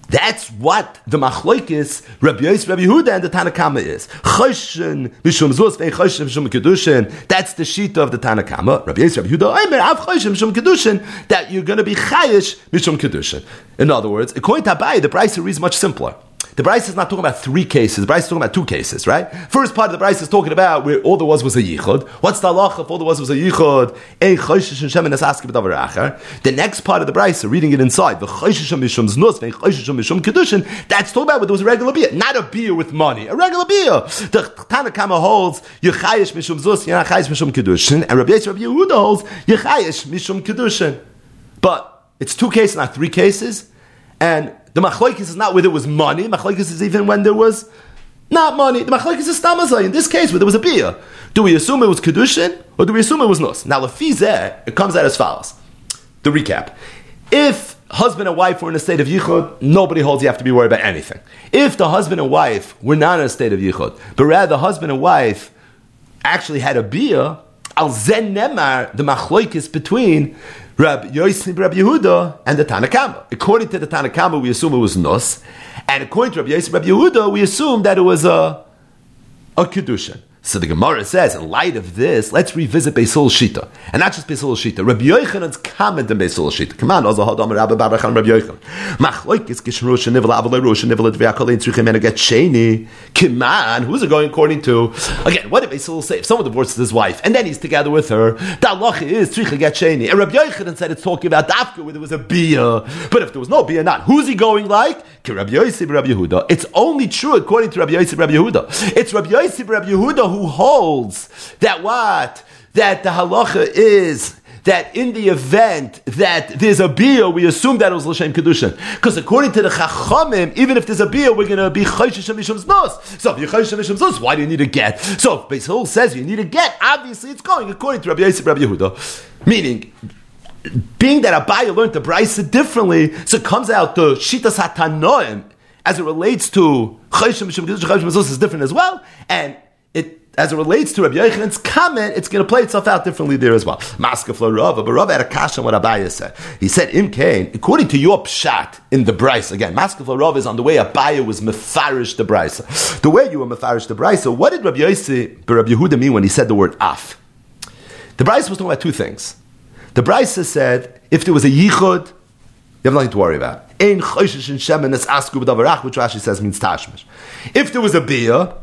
that's what the machlokes Rabbi Yosef, Rabbi Yehuda, and the Tanakama is. Choshen mishum zuz vein choshen mishum kedushin. That's the sheet of the Tanakama. Rabbi Yosef, Rabbi Yehuda, Omer av choshen mishum kedushin. That you're going to be chayish mishum kedushin. In other words, according to Abai, the price is much simpler. The Bryce is not talking about three cases. The Bryce is talking about two cases, right? First part of the Bryce is talking about where all there was was a yichud. What's the halacha if all there was was a yichud? The next part of the Bryce, reading it inside, the that's talking about where there was a regular beer, not a beer with money, a regular beer. The Tanakama holds yechayish mishum zus, yechayish mishum kedushin, and Rabbi Yehuda holds yechayish mishum kedushin. But it's two cases, not three cases, and the machlokes is not whether it was money. Machlokes is even when there was not money. The machlokes is stamazai. In this case, where there was a beer, do we assume it was kedushin or do we assume it was nus? Now, lefizeh, it comes out as follows. The recap: If husband and wife were in a state of yichud, nobody holds you have to be worried about anything. If the husband and wife were not in a state of yichud, but rather the husband and wife actually had a beer, al zen nemar the machlokes between Rabbi Yosef, Rabbi Yehuda, and the Tanakama. According to the Tanakama, we assume it was Nos, and according to Rabbi Yosef, Rabbi Yehuda, we assume that it was a a kedushin. So the Gemara says, in light of this, let's revisit Beisul Shita. And not just Beisul Shita. Rabbi Yochanan's comment in Beisul Shita. Come on, hold on, Rabbi Barachan, Rabbi Yochan. Machloikis gishrosh nivel avalei rosh nivel adviakolin tzruchem and get sheni. Come on, who's it going according to? Again, what did Beisul say? If someone divorces his wife, and then he's together with her, the Allah is tzruchem get sheni. And Rabbi Yochanan said it's talking about dafka where there was a bia. But if there was no bia, not. Who's he going like? Rabbi Yosef, Rabbi Yehuda. It's only true according to Rabbi Yosef, Rabbi Yehuda. It's Rabbi Yosef, Rabbi Yehuda who holds that what? That the halacha is that in the event that there's a beer, we assume that it was l'shem kedushin. Because according to the chachamim, even if there's a beer, we're going to be chayshish mishum's nos. So if you're nos, why do you need a get? So if Beis says you need a get, obviously it's going according to Rabbi Yosef, Rabbi Yehuda. Meaning, being that Abaya learned the Brisa differently, so it comes out the Shitas Hatanoim as it relates to Chayshim Mishum Kedushin is different as well, and as it relates to Rabbi Yochanan's comment, it's going to play itself out differently there as well. Maskefla Rava, but Rava had a kasha on what Abaya said. He said, Im Kain, according to your pshat in the Bryce, again, Maskefla Rava is on the way Abaya was mefarish the Bryce. The way you were mefarish the Bryce, what did Rabbi Yosef, Rabbi Yehuda mean when he said the word af? The Bryce was talking about two things. The Brisa said, if there was a yichud, you have nothing to worry about. Ein choishish in shemen es asku b'davarach, which Rashi says means tashmish. If there was a bia,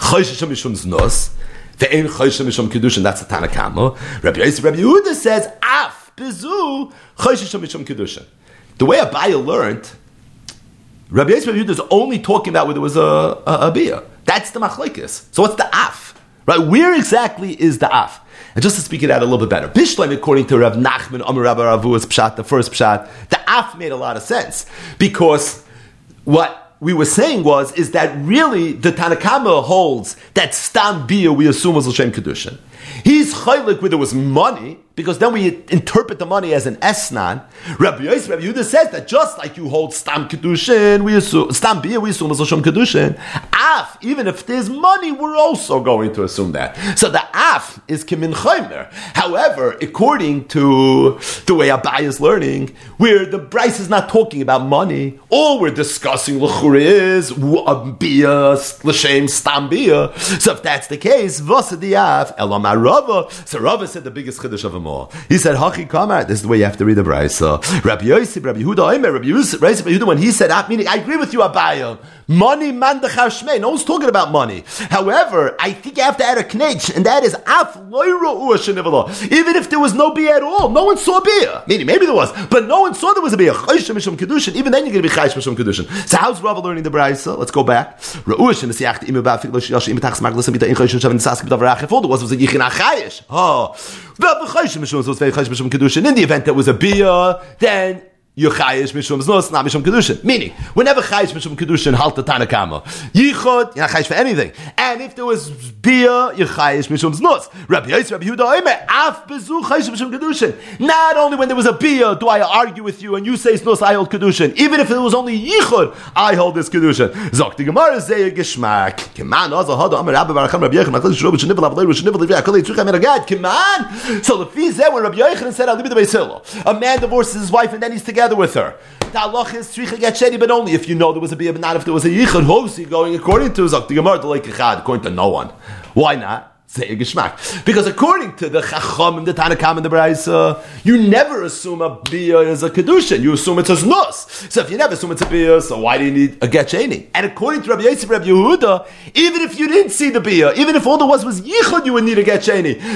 choishish mishum znos, ve'ein choishish mishum kedushin, that's the Tanakama. Rabbi Yosef, Rabbi Yehuda says, af bezu choishish mishum kedushin. The way Abaya learned, Rabbi Yosef, Rabbi Yehuda is only talking about where there was a, a, a bia. That's the machlekes. So what's the af? Right? Where exactly is the af? And just to speak it out a little bit better, Bishleim, according to Rav Nachman, Amar Rabbi Ravu's pshat, the first pshat, the af made a lot of sense because what we were saying was is that really the Tanakama holds that stam bia we assume was L'Shem Kedushin. He's chaylik where there was money, because then we interpret the money as an esnan. Rabbi Yosef, Rabbi Yehuda says that just like you hold stam kedushin, we assume stam bia, we assume as Hashem kedushin. Af, even if there's money, we're also going to assume that. So the af is kimin chaymer. However, according to the way Abai is learning, where the Bryce is not talking about money, all we're discussing l'chur is bia l'shem stam bia. So if that's the case, v'asa v'asadiaf elamar Rava. So Rava said the biggest chiddush of them all. He said, Hachi Kamar, this is the way you have to read the Brisa. Rabbi Yosef, Rabbi Yehuda, Omer, Rabbi Yosef, Rabbi Yehuda, when he said, meaning, I agree with you, Abaya. Money man shmei. No one's talking about money. However, I think you have to add a knetch, and that is af Even if there was no beer at all, no one saw beer. Meaning, maybe there was, but no one saw there was a beer. Even then, you're going to be chayish mishum kedushin. So how's Rava learning the Brisa? Let's go back. Reush and the imi ba fiklo shiyash imi tachs maglas imi ta'in chayish shavin sask b'davar All there was was a yichin achayish. Oh, in the event that was a beer, then you chayish mishum znos, not mishum kedushin. Meaning, whenever chayish mishum kedushin, halt the tanakama. Yichud, you're not chayish for anything. And if there was beer, you chayish mishum znos. Rabbi Yisrael, Rabbi Yehuda, Omer, af bezu chayish mishum kedushin. Not only when there was a beer do I argue with you and you say znos, I hold kedushin. Even if it was only yichud, I hold this kedushin. Zok the Gemara zeh geschmack. Keman ozo hodo Amar Rabbi Baracham Rabbi Yechon Machlis Shrob Shnivel Avlei Shnivel Livri Akol Yitzchak Meragad. Keman. So the fee said when Rabbi Yechon said I'll leave the Beisilo. A man divorces his wife and then he's together with her. The halach is tzricha get sheni, but only if you know there was a biyah, but not if there was a yichud. Hosi going according to Zok the Gemara, like according to no one. Why not? Say geschmack. Because according to the Chacham, the Tanakam, and the Braisa, you never assume a bia is a kedushin. You assume it's a znus. So if you never assume it's a bia, so why do you need a get And according to Rabbi Yosef, Rabbi Yehuda, even if you didn't see the bia, even if all there was was yichud, you would need a get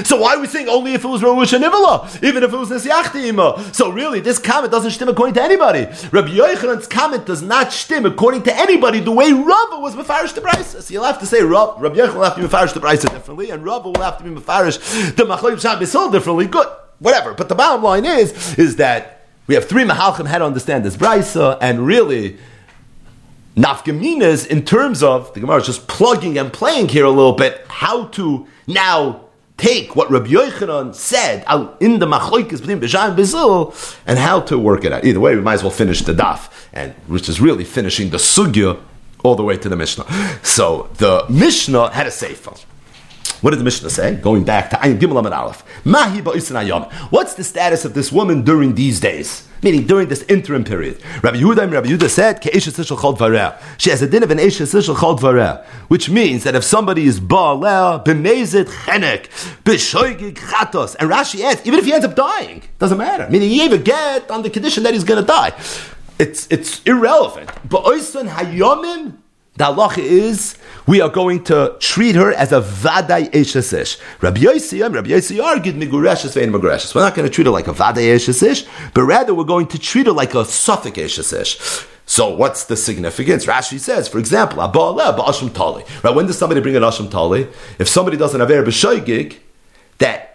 So why are we saying only if it was Rosh Nivala, even if it was Nesyachti So really, this comment doesn't stem according to anybody. Rabbi Yochanan's comment does not stem according to anybody the way Rav was mefarish the Braisa. So you'll have to say Rav, Rabbi Yochanan will have to mefarish the Braisa differently, and Rabba will have to be mafarish the machlokes shot sold differently. Good, whatever. But the bottom line is is that we have three mahalchim had to understand this brisa, and really nafkaminas in terms of the Gemara is just plugging and playing here a little bit how to now take what Rabbi Yochanan said out in the machlokes between Bishan and Bizil and how to work it out. Either way, we might as well finish the daf, and which is really finishing the sugya all the way to the Mishnah. So the Mishnah had a sefer. What did the Mishnah say? Going back to Ayin Gimel Amid Aleph. Mahi Ayom. What's the status of this woman during these days? Meaning during this interim period. Rabbi Yehuda Rabbi Yehuda said, She has a din of an Esha Sishal Chol Dvareh, which means that if somebody is Baaleh, B'mezit Chenek, B'shoigig Chatos, and Rashi adds, even if he ends up dying, doesn't matter. Meaning he even get on the condition that he's going to die. It's, it's irrelevant. But Hayomim, the halacha is we are going to treat her as a vaday eshesesh. Rabbi Yossi, Rabbi Yossi argued migureshes vein migureshes. We're not going to treat her like a vaday eshesesh, but rather we're going to treat her like a suffix eshesesh. So what's the significance? Rashi says, for example, tali. Right? When does somebody bring an asham tali? If somebody doesn't have air b'shoigig, that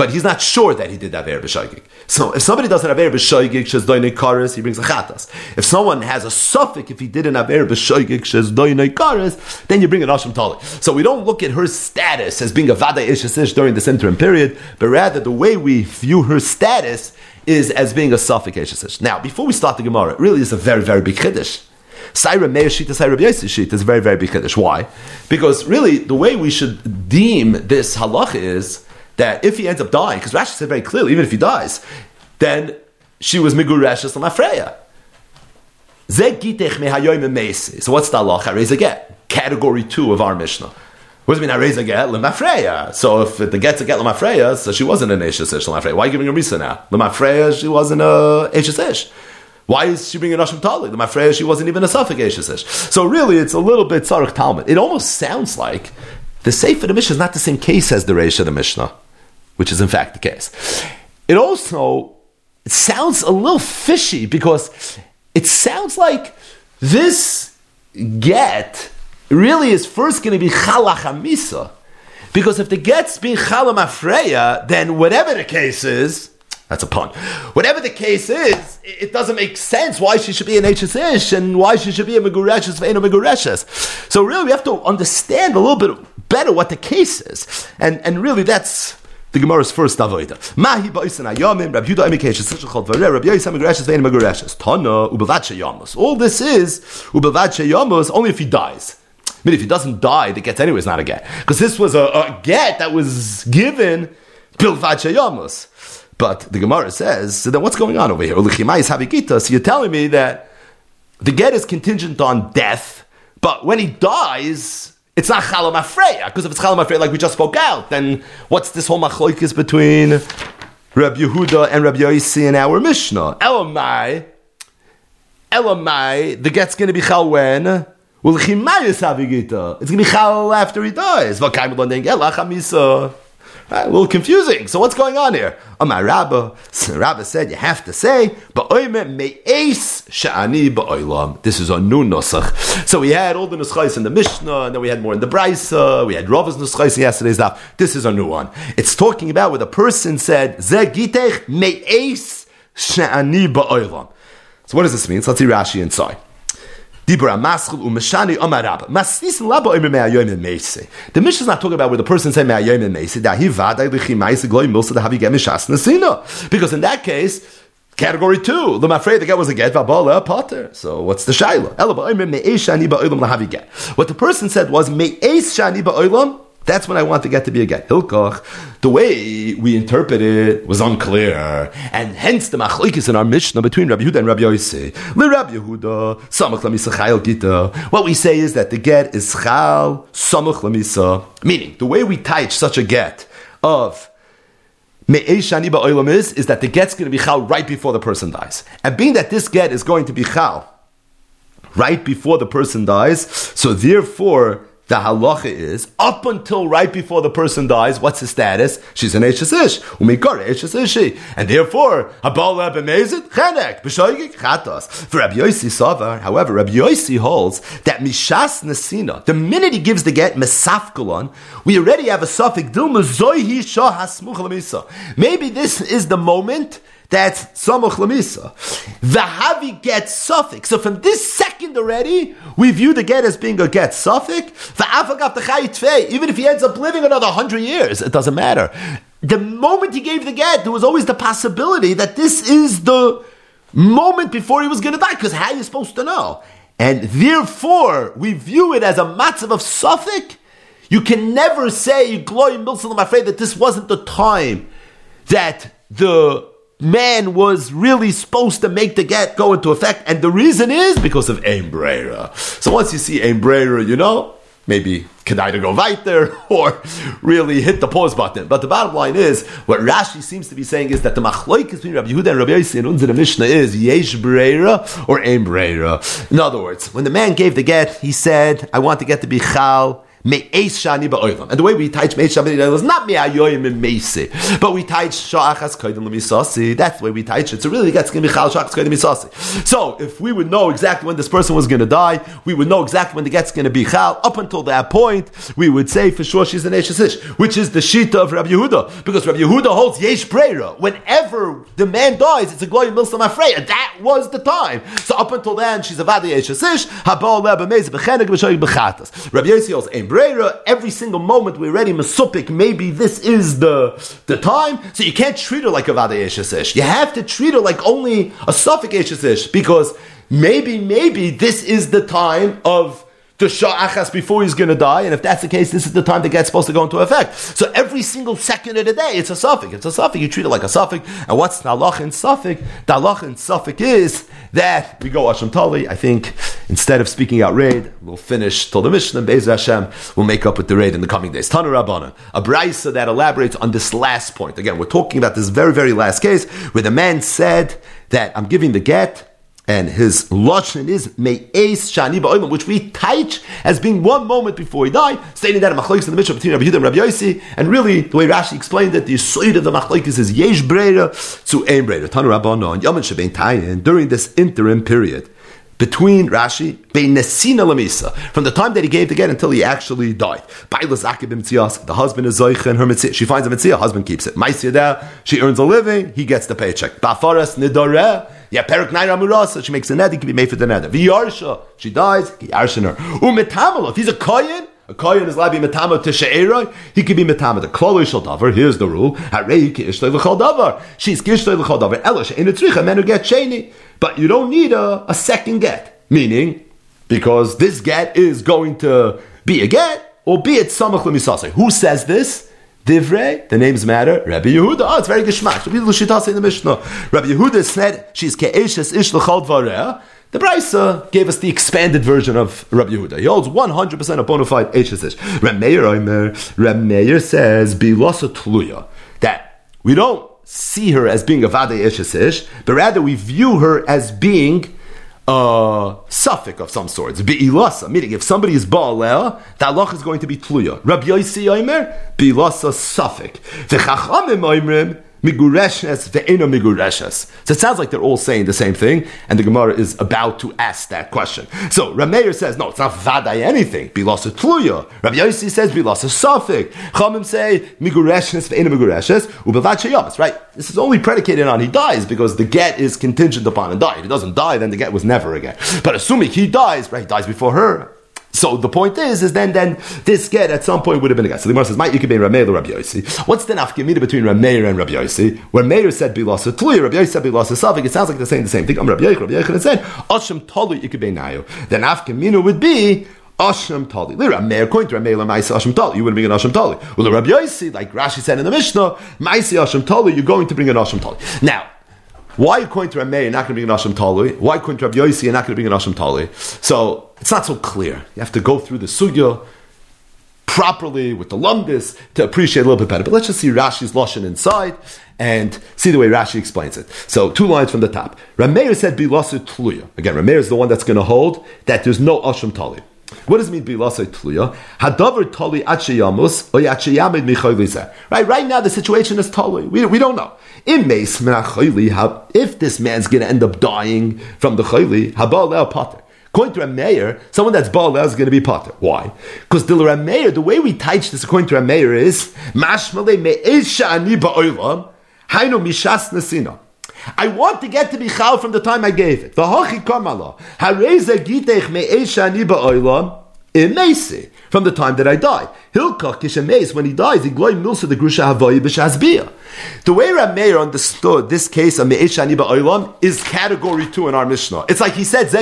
but he's not sure that he did that Aver B'Shaygig. So if somebody doesn't have Aver B'Shaygig, Shez Doine Karis, he brings a Chatas. If someone has a suffix, if he didn't have Aver B'Shaygig, Shez Doine Karis, then you bring an Asham Tali. So we don't look at her status as being a Vada Ishasish during this interim period, but rather the way we view her status is as being a suffix. Now, before we start the Gemara, it really is a very, very big Kiddush. Saira Meir Shita, Saira B'Yosef Shita is very, very big Kiddush. Why? Because really, the way we should deem this halacha is that if he ends up dying, because Rashi said very clearly, even if he dies, then she was migureshes Lamafreya. So what's the halacha? Raise a get. Category two of our Mishnah. What does it mean? I raise a get. So if the get's a get lemafreya, so she wasn't an eshes ish lemafreya. Why are you giving a reason now? Lemafreya, she wasn't a eshes ish. Why is she bringing a Nashim Tali? Lemafreya, she wasn't even a suffix eshes ish. So really, it's a little bit tzarich talmud. It almost sounds like the Sefer the Mishnah is not the same case as the Reish of the Mishnah which is in fact the case. It also sounds a little fishy because it sounds like this get really is first going to be chalachamisa. Because if the get's being chalamafreya, then whatever the case is, that's a pun. Whatever the case is, it doesn't make sense why she should be an HSish and why she should be a Megureshes Ve'ena Megureshes. So really we have to understand a little bit better what the case is. And, and really that's the Gemara's first avoida. Mahi ba'isen ayamim, Rabbi Yehuda emikesh, such a chol vare, Rabbi Yisam megreshes vein megreshes. Tana ubavatshe yamos. All this is ubavatshe yamos only if he dies. I mean, if he doesn't die, the get anyway is not a get. Because this was a, a get that was given bilvatshe yamos. But the Gemara says, so then what's going on over here? So you're telling me that the get is contingent on death, but when he dies, it's not Chalam Afreya, because if it's Chalam Afreya, like we just spoke out, then what's this whole machloikis between Reb Yehuda and Reb Yosi in our Mishnah? Elamai, Elamai, the get's going to be Chal when? Well, It's going to be Chal after he dies. Right, a little confusing. So what's going on here? Oh, my Rabba, Rabba said you have to say, sha'ani. This is a new nusach. So we had all the nuschais in the Mishnah, and then we had more in the Brisa, we had Rava's nuschais in yesterday's daf. This is a new one. It's talking about where the person said, Ze gitech me'es she'ani ba'olam. So what does this mean? So let's see Rashi inside. The Mishnah is not talking about where the person said me'ayoyim and meisi gloy milsa you mishas. Because in that case, Category two, the the guy was a get v'abala potter. So what's the shaila? What the person said was me'es shani ba'olam that's when I want the get to be a get. Hilkoch, the way we interpret it was unclear, and hence the machlokes in our Mishnah between Rabbi Yehuda and Rabbi Yossi. Le Rabbi Yehuda, samach lamisa gita. What we say is that the get is chal samach lamisa, meaning the way we teach such a get of is, is that the get's going to be chal right before the person dies. And being that this get is going to be chal right before the person dies, so therefore the halacha is up until right before the person dies. What's his status? She's an Eishes Ish. Umikar Eishes Ishi. And therefore, Habal Rabbi Mezit, Chenek, B'shoigik, Chatos. For Rabbi Yossi Savar, however, Rabbi Yossi holds that Mishas Nesina, the minute he gives the get Mesafkulon, we already have a suffix, Dilma Zoihi Shah Hasmuch Maybe this is the moment that's Samuch Lamisa. Vahavi get suffix. So from this second already, we view the get as being a get suffix. Even if he ends up living another hundred years, it doesn't matter. The moment he gave the get, there was always the possibility that this is the moment before he was going to die. Because how are you supposed to know? And therefore, we view it as a matzav of suffix. You can never say, Glory Milson, I'm afraid that this wasn't the time that the man was really supposed to make the get go into effect, and the reason is because of Embrera. So once you see Embrera, you know, maybe can either go right there *laughs* or really hit the pause button. But the bottom line is, what Rashi seems to be saying is that the machloik between Rabbi Yehuda and Rabbi Yossi in Unzir Mishnah is Yesh Breira or Ein Breira. In other words, when the man gave the get, he said, I want the get to be Chal And the way we teach me'es shani ba'olam is not me'ayoyim and me'se, but we teach sha'achas koydem l'misasi. That's the way we teach it. So really, that's going to be chal sha'achas koydem l'misasi. So if we would know exactly when this person was going to die, we would know exactly when the get's going to be chal. Up until that point, we would say for sure she's an ish, which is the shita of Rabbi Yehuda, because Rabbi Yehuda holds yesh breira. Whenever the man dies, it's a glory milsam afreya. That was the time. So up until then, she's a vadi b'shoyik b'chatas. Rabbi Yossi holds Every single moment we're ready Masupik, maybe this is the, the time. So you can't treat her like a Vada Eshesish. You have to treat her like only a Suffolk Eshesish because maybe, maybe this is the time of the Sha'achas before he's going to die, and if that's the case, this is the time that gets supposed to go into effect. So every single second of the day, it's a suffix. It's a suffix. You treat it like a suffix. And what's the halach in suffix? The halach in suffix is that we go Hashem Tali. I think instead of speaking out raid, we'll finish till the Mishnah. Be'ez Hashem, we'll make up with the raid in the coming days. Tanu Rabbana, a brisa that elaborates on this last point. Again, we're talking about this very, very last case where the man said that I'm giving the get and his lashon is me'es shani ba'olam, which we teach as being one moment before he died, stating that a machlokes in the Mishnah between Rabbi Yehuda and Rabbi Yossi, and really the way Rashi explained it, the yisoid of the machlokes is yesh breira to ein breira. Tanu Rabbana and Yamin Shebein Tayin during this interim period between Rashi, Nesina Lamisa, from the time that he gave the get until he actually died. The husband is Zoicha and her mitzvah. She finds a mitzvah, husband keeps it. Maisiyada, she earns a living, he gets the paycheck. Bafaras Nidoreh, yeah, Perik Naira Murasa, she makes a net, he can be made for the net. Viyarsha, she dies, her. Umetamalo, if he's a koyin, a koyin is labi metama to he can be metama to shal davar, here's the rule, harei ki ishtoi l'chol davar, she's ki ishtoi l'chol davar, elosh, in a tzricha, men get sheni. But you don't need a, a second get. Meaning, because this get is going to be a get, albeit samach lemisase. Who says this? Divrei, the names matter. Rabbi Yehuda, oh, it's very geschmack. Rabbi Yehuda in the Mishnah. Rabbi Yehuda said she's ke'eshes ish l'chal dvareh. The Brisa gave us the expanded version of Rabbi Yehuda. He holds 100% a bona fide Eishes Reb Meir Omer, Meir says, Bilasa Tluya, that we don't see her as being a Vade Eshesish, but rather we view her as being a suffix of some sort. Be'ilasa, meaning if somebody is Baalea, the halach is going to be Tluya. Rabbi Yossi Omer, Be'ilasa suffix. V'chachamim Oimrim, migureshes ve'eno migureshes. So it sounds like they're all saying the same thing, and the Gemara is about to ask that question. So Rameir says, no, it's not vaday anything. Bilasa tluya. Rabbi Yossi says bilasa safik. Chamim say migureshes ve'eno migureshes ubevat sheyamas. Right? This is only predicated on he dies because the get is contingent upon a die. If he doesn't die, then the get was never a get. But assuming he dies, right? He dies before her. So the point is, is then then this get at some point would have been a get. So the Gemara says, "Might you could be Rameir or Rabbi Yossi." What's the nafkamina between Rameir and Rabbi Yossi? Where Meir said bilasa tluya, Rabbi Yossi said bilasa savik. It sounds like they're saying the same thing. I'm Rabbi Yossi. Rabbi Yossi said asham tolu you could be nayo. The nafkamina would be Asham Tali. Rameir, according to Rameir, Maisa Asham Tali. You wouldn't bring an Asham Tali. Well, the Rabbi Yossi, like Rashi said in the Mishnah, Maisi Asham Tali, you're going to bring an Asham Tali. Now, why according to Rameir, you're not going to bring an Asham Tali? Why according to Rabbi Yossi, you're not going to bring an Asham Tali? So, it's not so clear. You have to go through the sugya properly with the lumdis to appreciate a little bit better. But let's just see Rashi's lashon inside and see the way Rashi explains it. So two lines from the top. Rameir said bilasu tluya. Again, Rameir is the one that's going to hold that there's no asham tali. What does it mean bilasay tluya? Hadavar tali achayamus or yachayamid michoylizeh. Right, right now the situation is tali. We, we don't know. In meis if this man's going to end up dying from the chayli, habal pater. According to a mayor, someone that's Baal is going to be Potter. Why? Because the Rameir, the way we teach this according to a mayor is Mashmale me'esha ani ba'olam hainu mishas nasina. I want to get to Bichal from the time I gave it. V'hochi kamala hareza gitech me'esha ani ba'olam imesi from the time that I die. Hilkach kishameis when he dies, he gloy milsa the grusha havoyi b'shazbiyah. The way Rameir understood this case of Me'eshani Ba'olam is category two in our Mishnah. It's like he said, So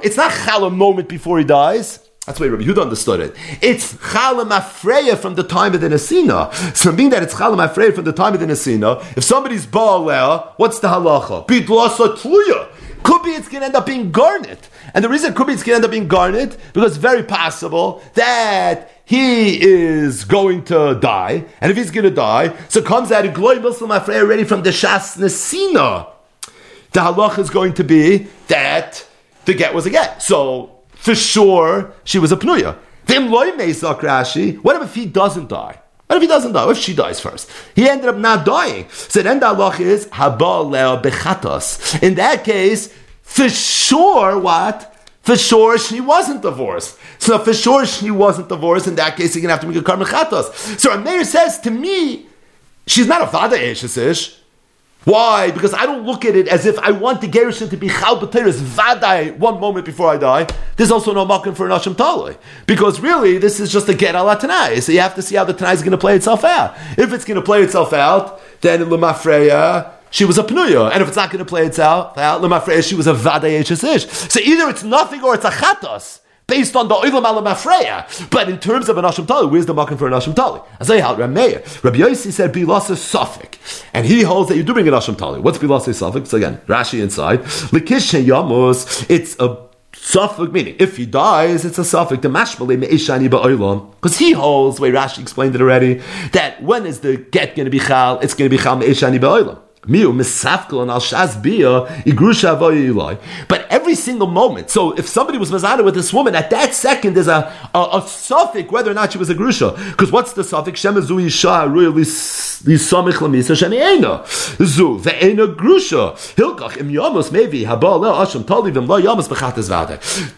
it's not Chal a moment before he dies. That's the way Rabbi Yehuda understood it. It's Chalam Afreya from the time of the Nesina. So being that it's Chalam Afreya from the time of the Nesina, if somebody's Ba'aleh, what's the halacha? Bidlasa Tluya. Could be it's going to end up being garnet. And the reason it could be it's going to end up being garnet, because very possible that he is going to die, and if he's going to die, so comes out a glory Muslim Afrei already from the Shas Nesina. The halach is going to be that the get was a get. So for sure, she was a pnuya. What if he doesn't die? What if he doesn't die? What if she dies first? He ended up not dying. So then the halach is haba bechatos. In that case, for sure, what? For sure, she wasn't divorced. So for sure, she wasn't divorced. In that case, you're to have to make a karma chatos. So Meir says to me, she's not a father eh, ish. Why? Because I don't look at it as if I want the Gerushin to be Chal B'teres Vadai one moment before I die. There's also no Makim for an Asham Taloi. Because really, this is just a Get Ala Tanai. So you have to see how the Tanai is going to play itself out. If it's going to play itself out, then Lemafreya, she was a pnuya, and if it's not going to play itself out, she was a vadei So either it's nothing or it's a chatos based on the oilam alamafreya. But in terms of an asham tali, where's the makim for an asham tali? Held Rameir, Rabbi Yossi said bilasa suffik, and he holds that you do bring an asham tali. What's bilasa suffik? So again, Rashi inside likishe yamus. It's a suffix meaning if he dies, it's a suffix. The mashmale me'ishani ba'olam because he holds the way Rashi explained it already that when is the get going to be chal? It's going to be chal me'ishani ba'olam. But every single moment. So if somebody was mazada with this woman, at that second there's a, a, a suffix whether or not she was a grusha. Because what's the suffix? Ve'ena grusha. Asham lo.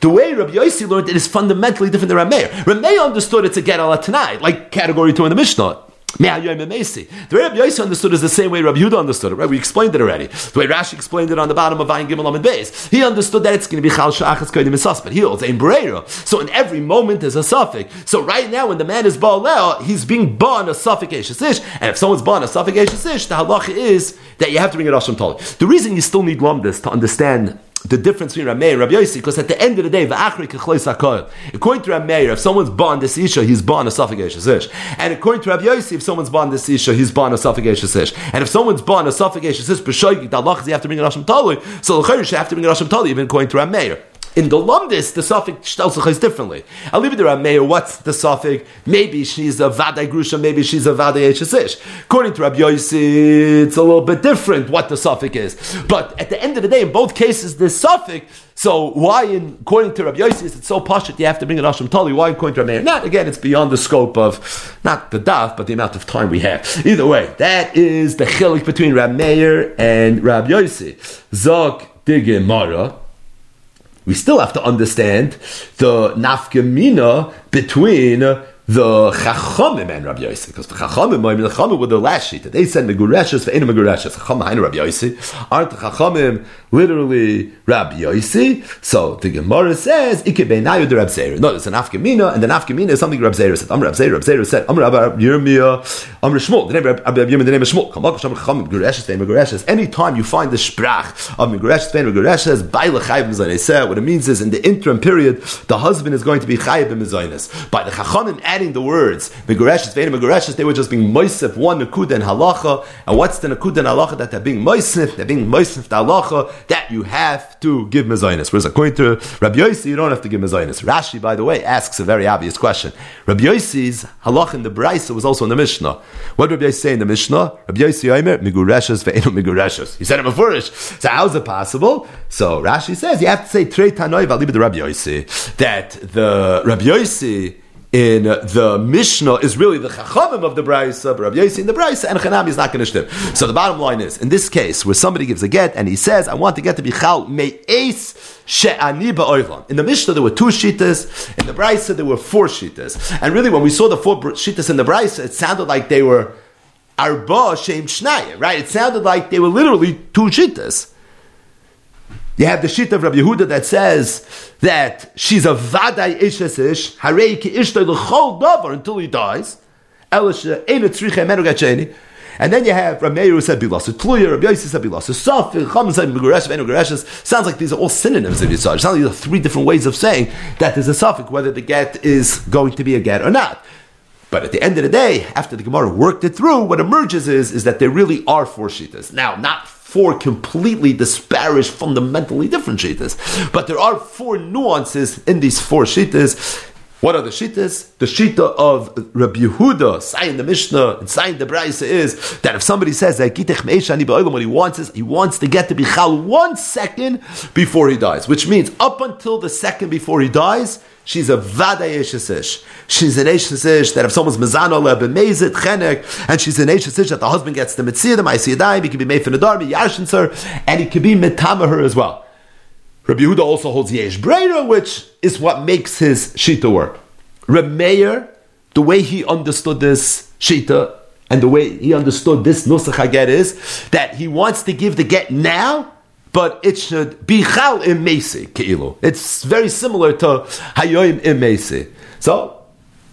The way Rabbi Yossi learned it is fundamentally different than Rameir. Rameir understood it to get a tonight, like category two in the Mishnah. The way Rabbi Yossi understood is the same way Rabbi Yehuda understood it, right? We explained it already. The way Rashi explained it on the bottom of Ayin Gimel and Beis. He understood that it's going to be Chal Shachas Kodim But He holds Ein Breira. So in every moment there's a suffix. So right now when the man is Baal he's being born a suffix. And if someone's born a suffix Eshesish, the halacha is that you have to bring it Asham Tali. The reason you still need Lumdis to understand the difference between Rameir and Rabbi Yossi, because at the end of the day, according to Rameir, if someone's born this Isha, he's born a ish. And according to Rabbi Yossi, if someone's born this Isha, he's born a ish. And if someone's born a suffocatious ish, b'shoyik, the Allah you have to bring a Rasham Tali, so the you have to bring a Rasham Tali, even according to Rameir. In the Lumdis, the suffix shtelsuchais differently. I'll leave it to Rameir. What's the suffix? Maybe she's a Vadai Grusha, maybe she's a Vadai Eshesish. According to Rabbi Yossi, it's a little bit different what the suffix is. But at the end of the day, in both cases, the suffix so why, in, according to Rabbi Yossi, is it so posh that you have to bring an Asham Tali? Why, according to Rabbi Meir? Not again, it's beyond the scope of not the daf, but the amount of time we have. Either way, that is the chilik between Rabbi Meir and Rabbi Yossi. Zog Mara. We still have to understand the nafkamina between the Chachamim and Rabbi Yossi, because the Chachamim, I mean, the Chachamim were the last sheet. They said Megureshes for any Megureshes. Chachamim and Rabbi Yossi aren't the Chachamim literally Rabbi Yossi? So the Gemara says Ike Beinayu the Rabbi Zeir. No, it's an Afkamina, and the Afkamina is something Rabbi Zeir said. Am Rabbi Zeir, Rabbi Zeir said. Am Rabbi Yirmiyah, Am Shmuel. The name of Rabbi Yirmiyah, the name of Shmuel. Come on, Chachamim Megureshes, Vein Megureshes. Anytime you find the Sprach of Megureshes, Vein Megureshes, Baila Chayim Mizaynes. What it means is in the interim period, the husband is going to be Chayim Mizaynes. By the Chachamim adding the words Megureshes, Vein Megureshes, they were just being Moisef one Nakud and Halacha. And what's the Nakud and Halacha that they're being Moisef? They're being Moisef the Halacha that you have to give Mezainis. Whereas according to Rabbi Yossi, you don't have to give Mezainis. Rashi, by the way, asks a very obvious question. Rabbi Yossi's halach in the Braisa was also in the Mishnah. What did Rabbi Yossi say in the Mishnah? Rabbi Yossi Omer, Migureshes ve'enu Migureshes. He said it before. So how is it possible? So Rashi says you have to say Trei Tanoi V'alibi the Rabbi Yossi that the Rabbi Yossi in the Mishnah is really the Chachamim of the but Rabbi Yossi in the Brayso, and Chanami is not going to shtim. So the bottom line is, in this case, where somebody gives a get and he says, I want the get to be Chal Me'es She'ani Ba'oivlan. In the Mishnah there were two shitas, in the Brayso there were four shitas. And really when we saw the four shitas in the Brayso, it sounded like they were Arba Shem Shnaya, right? It sounded like they were literally two shitas. You have the shit of Rabbi Yehuda that says that she's a vaday ishesish, harei ki ishtoi l'chol davar until he dies. And then you have Rabbi Meir who said bilas tluya, Rabbi Yossi said bilas safir, Chum said meguresh, venu gereshes. Sounds like these are all synonyms of Yitzhak. Sounds like these are three different ways of saying that there's a suffix, whether the get is going to be a get or not. But at the end of the day, after the Gemara worked it through, what emerges is, is that there really are four shitas. Now, not four completely disparaged, fundamentally different shitas. But there are four nuances in these four shitas. What are the shitas? The shita of Rabbi Yehuda, saying the Mishnah, and saying the Braisa is that if somebody says that what he wants is he wants to get to Bichal one second before he dies, which means up until the second before he dies, she's a vada yeshesish. She's an yeshesish that if someone's mezano lebemezit chenek, and she's an yeshesish that the husband gets the mitzvah, the ma'asiyadayim, he can be made for nadar, yarshin her, and he can be mitama her as well. Rabbi Yehuda also holds yesh breira, which is what makes his shita work. Rabbi Meir, the way he understood this shita, and the way he understood this nusach is that he wants to give the get now, but it should be chal im keilu. It's very similar to hayoim im So.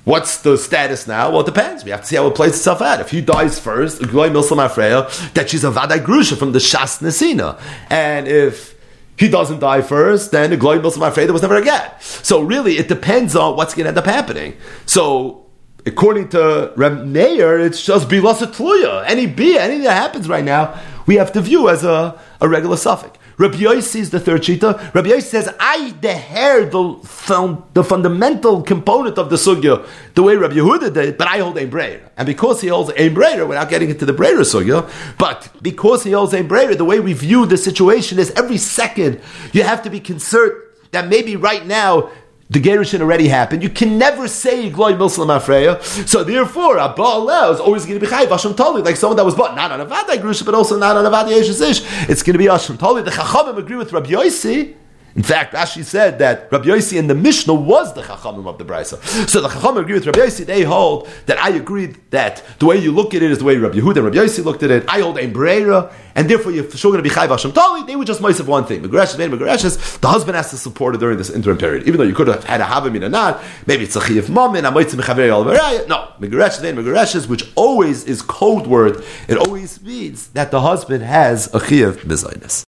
What's the status now? Well, it depends. We have to see how it plays itself out. If he dies first, that she's a vaday grusha from the Shas Nesina. And if he doesn't die first, then the glory Milsim afraid there was never a get. So really, it depends on what's going to end up happening. So according to Reb Meir, it's just bilasa tluya. Any b anything that happens right now, we have to view as a, a regular suffix. Rabbi Yossi is the third shita. Rabbi Yossi says, I deher the, the fundamental component of the sugya the way Rabbi Yehuda did, but I hold a breyer. And because he holds a breyer, we're getting into the breyer sugya, but because he holds a breyer, the way we view the situation is every second you have to be concerned that maybe right now the Gerushin already happened. You can never say Gloy Milslam Afreya. So therefore, a Baal oh, is always going to be Chayiv Hashem Tali, like someone that was bought not on a Vaday Gerushin, but also not on a Vaday Ish. It's going to be Hashem Tali. The Chachamim agree with Rabbi Yossi in fact, Rashi said that Rabbi Yossi in the Mishnah was the Chachamim of the Brisa. So the Chachamim agree with Rabbi Yossi. They hold that I agreed that the way you look at it is the way Rabbi Yehuda and Rabbi Yossi looked at it. I hold a Breira, and therefore you're sure going to be Chayv Hashem Tali. They were just mice of one thing. Megreshus, Megreshus, the husband has to support her during this interim period. Even though you could have had a Havim or not, maybe it's a Chiv Mamin, a Moitzim Chaveri Al No, Megreshus, Megreshus, which always is code word, it always means that the husband has a Chiv Mizainis.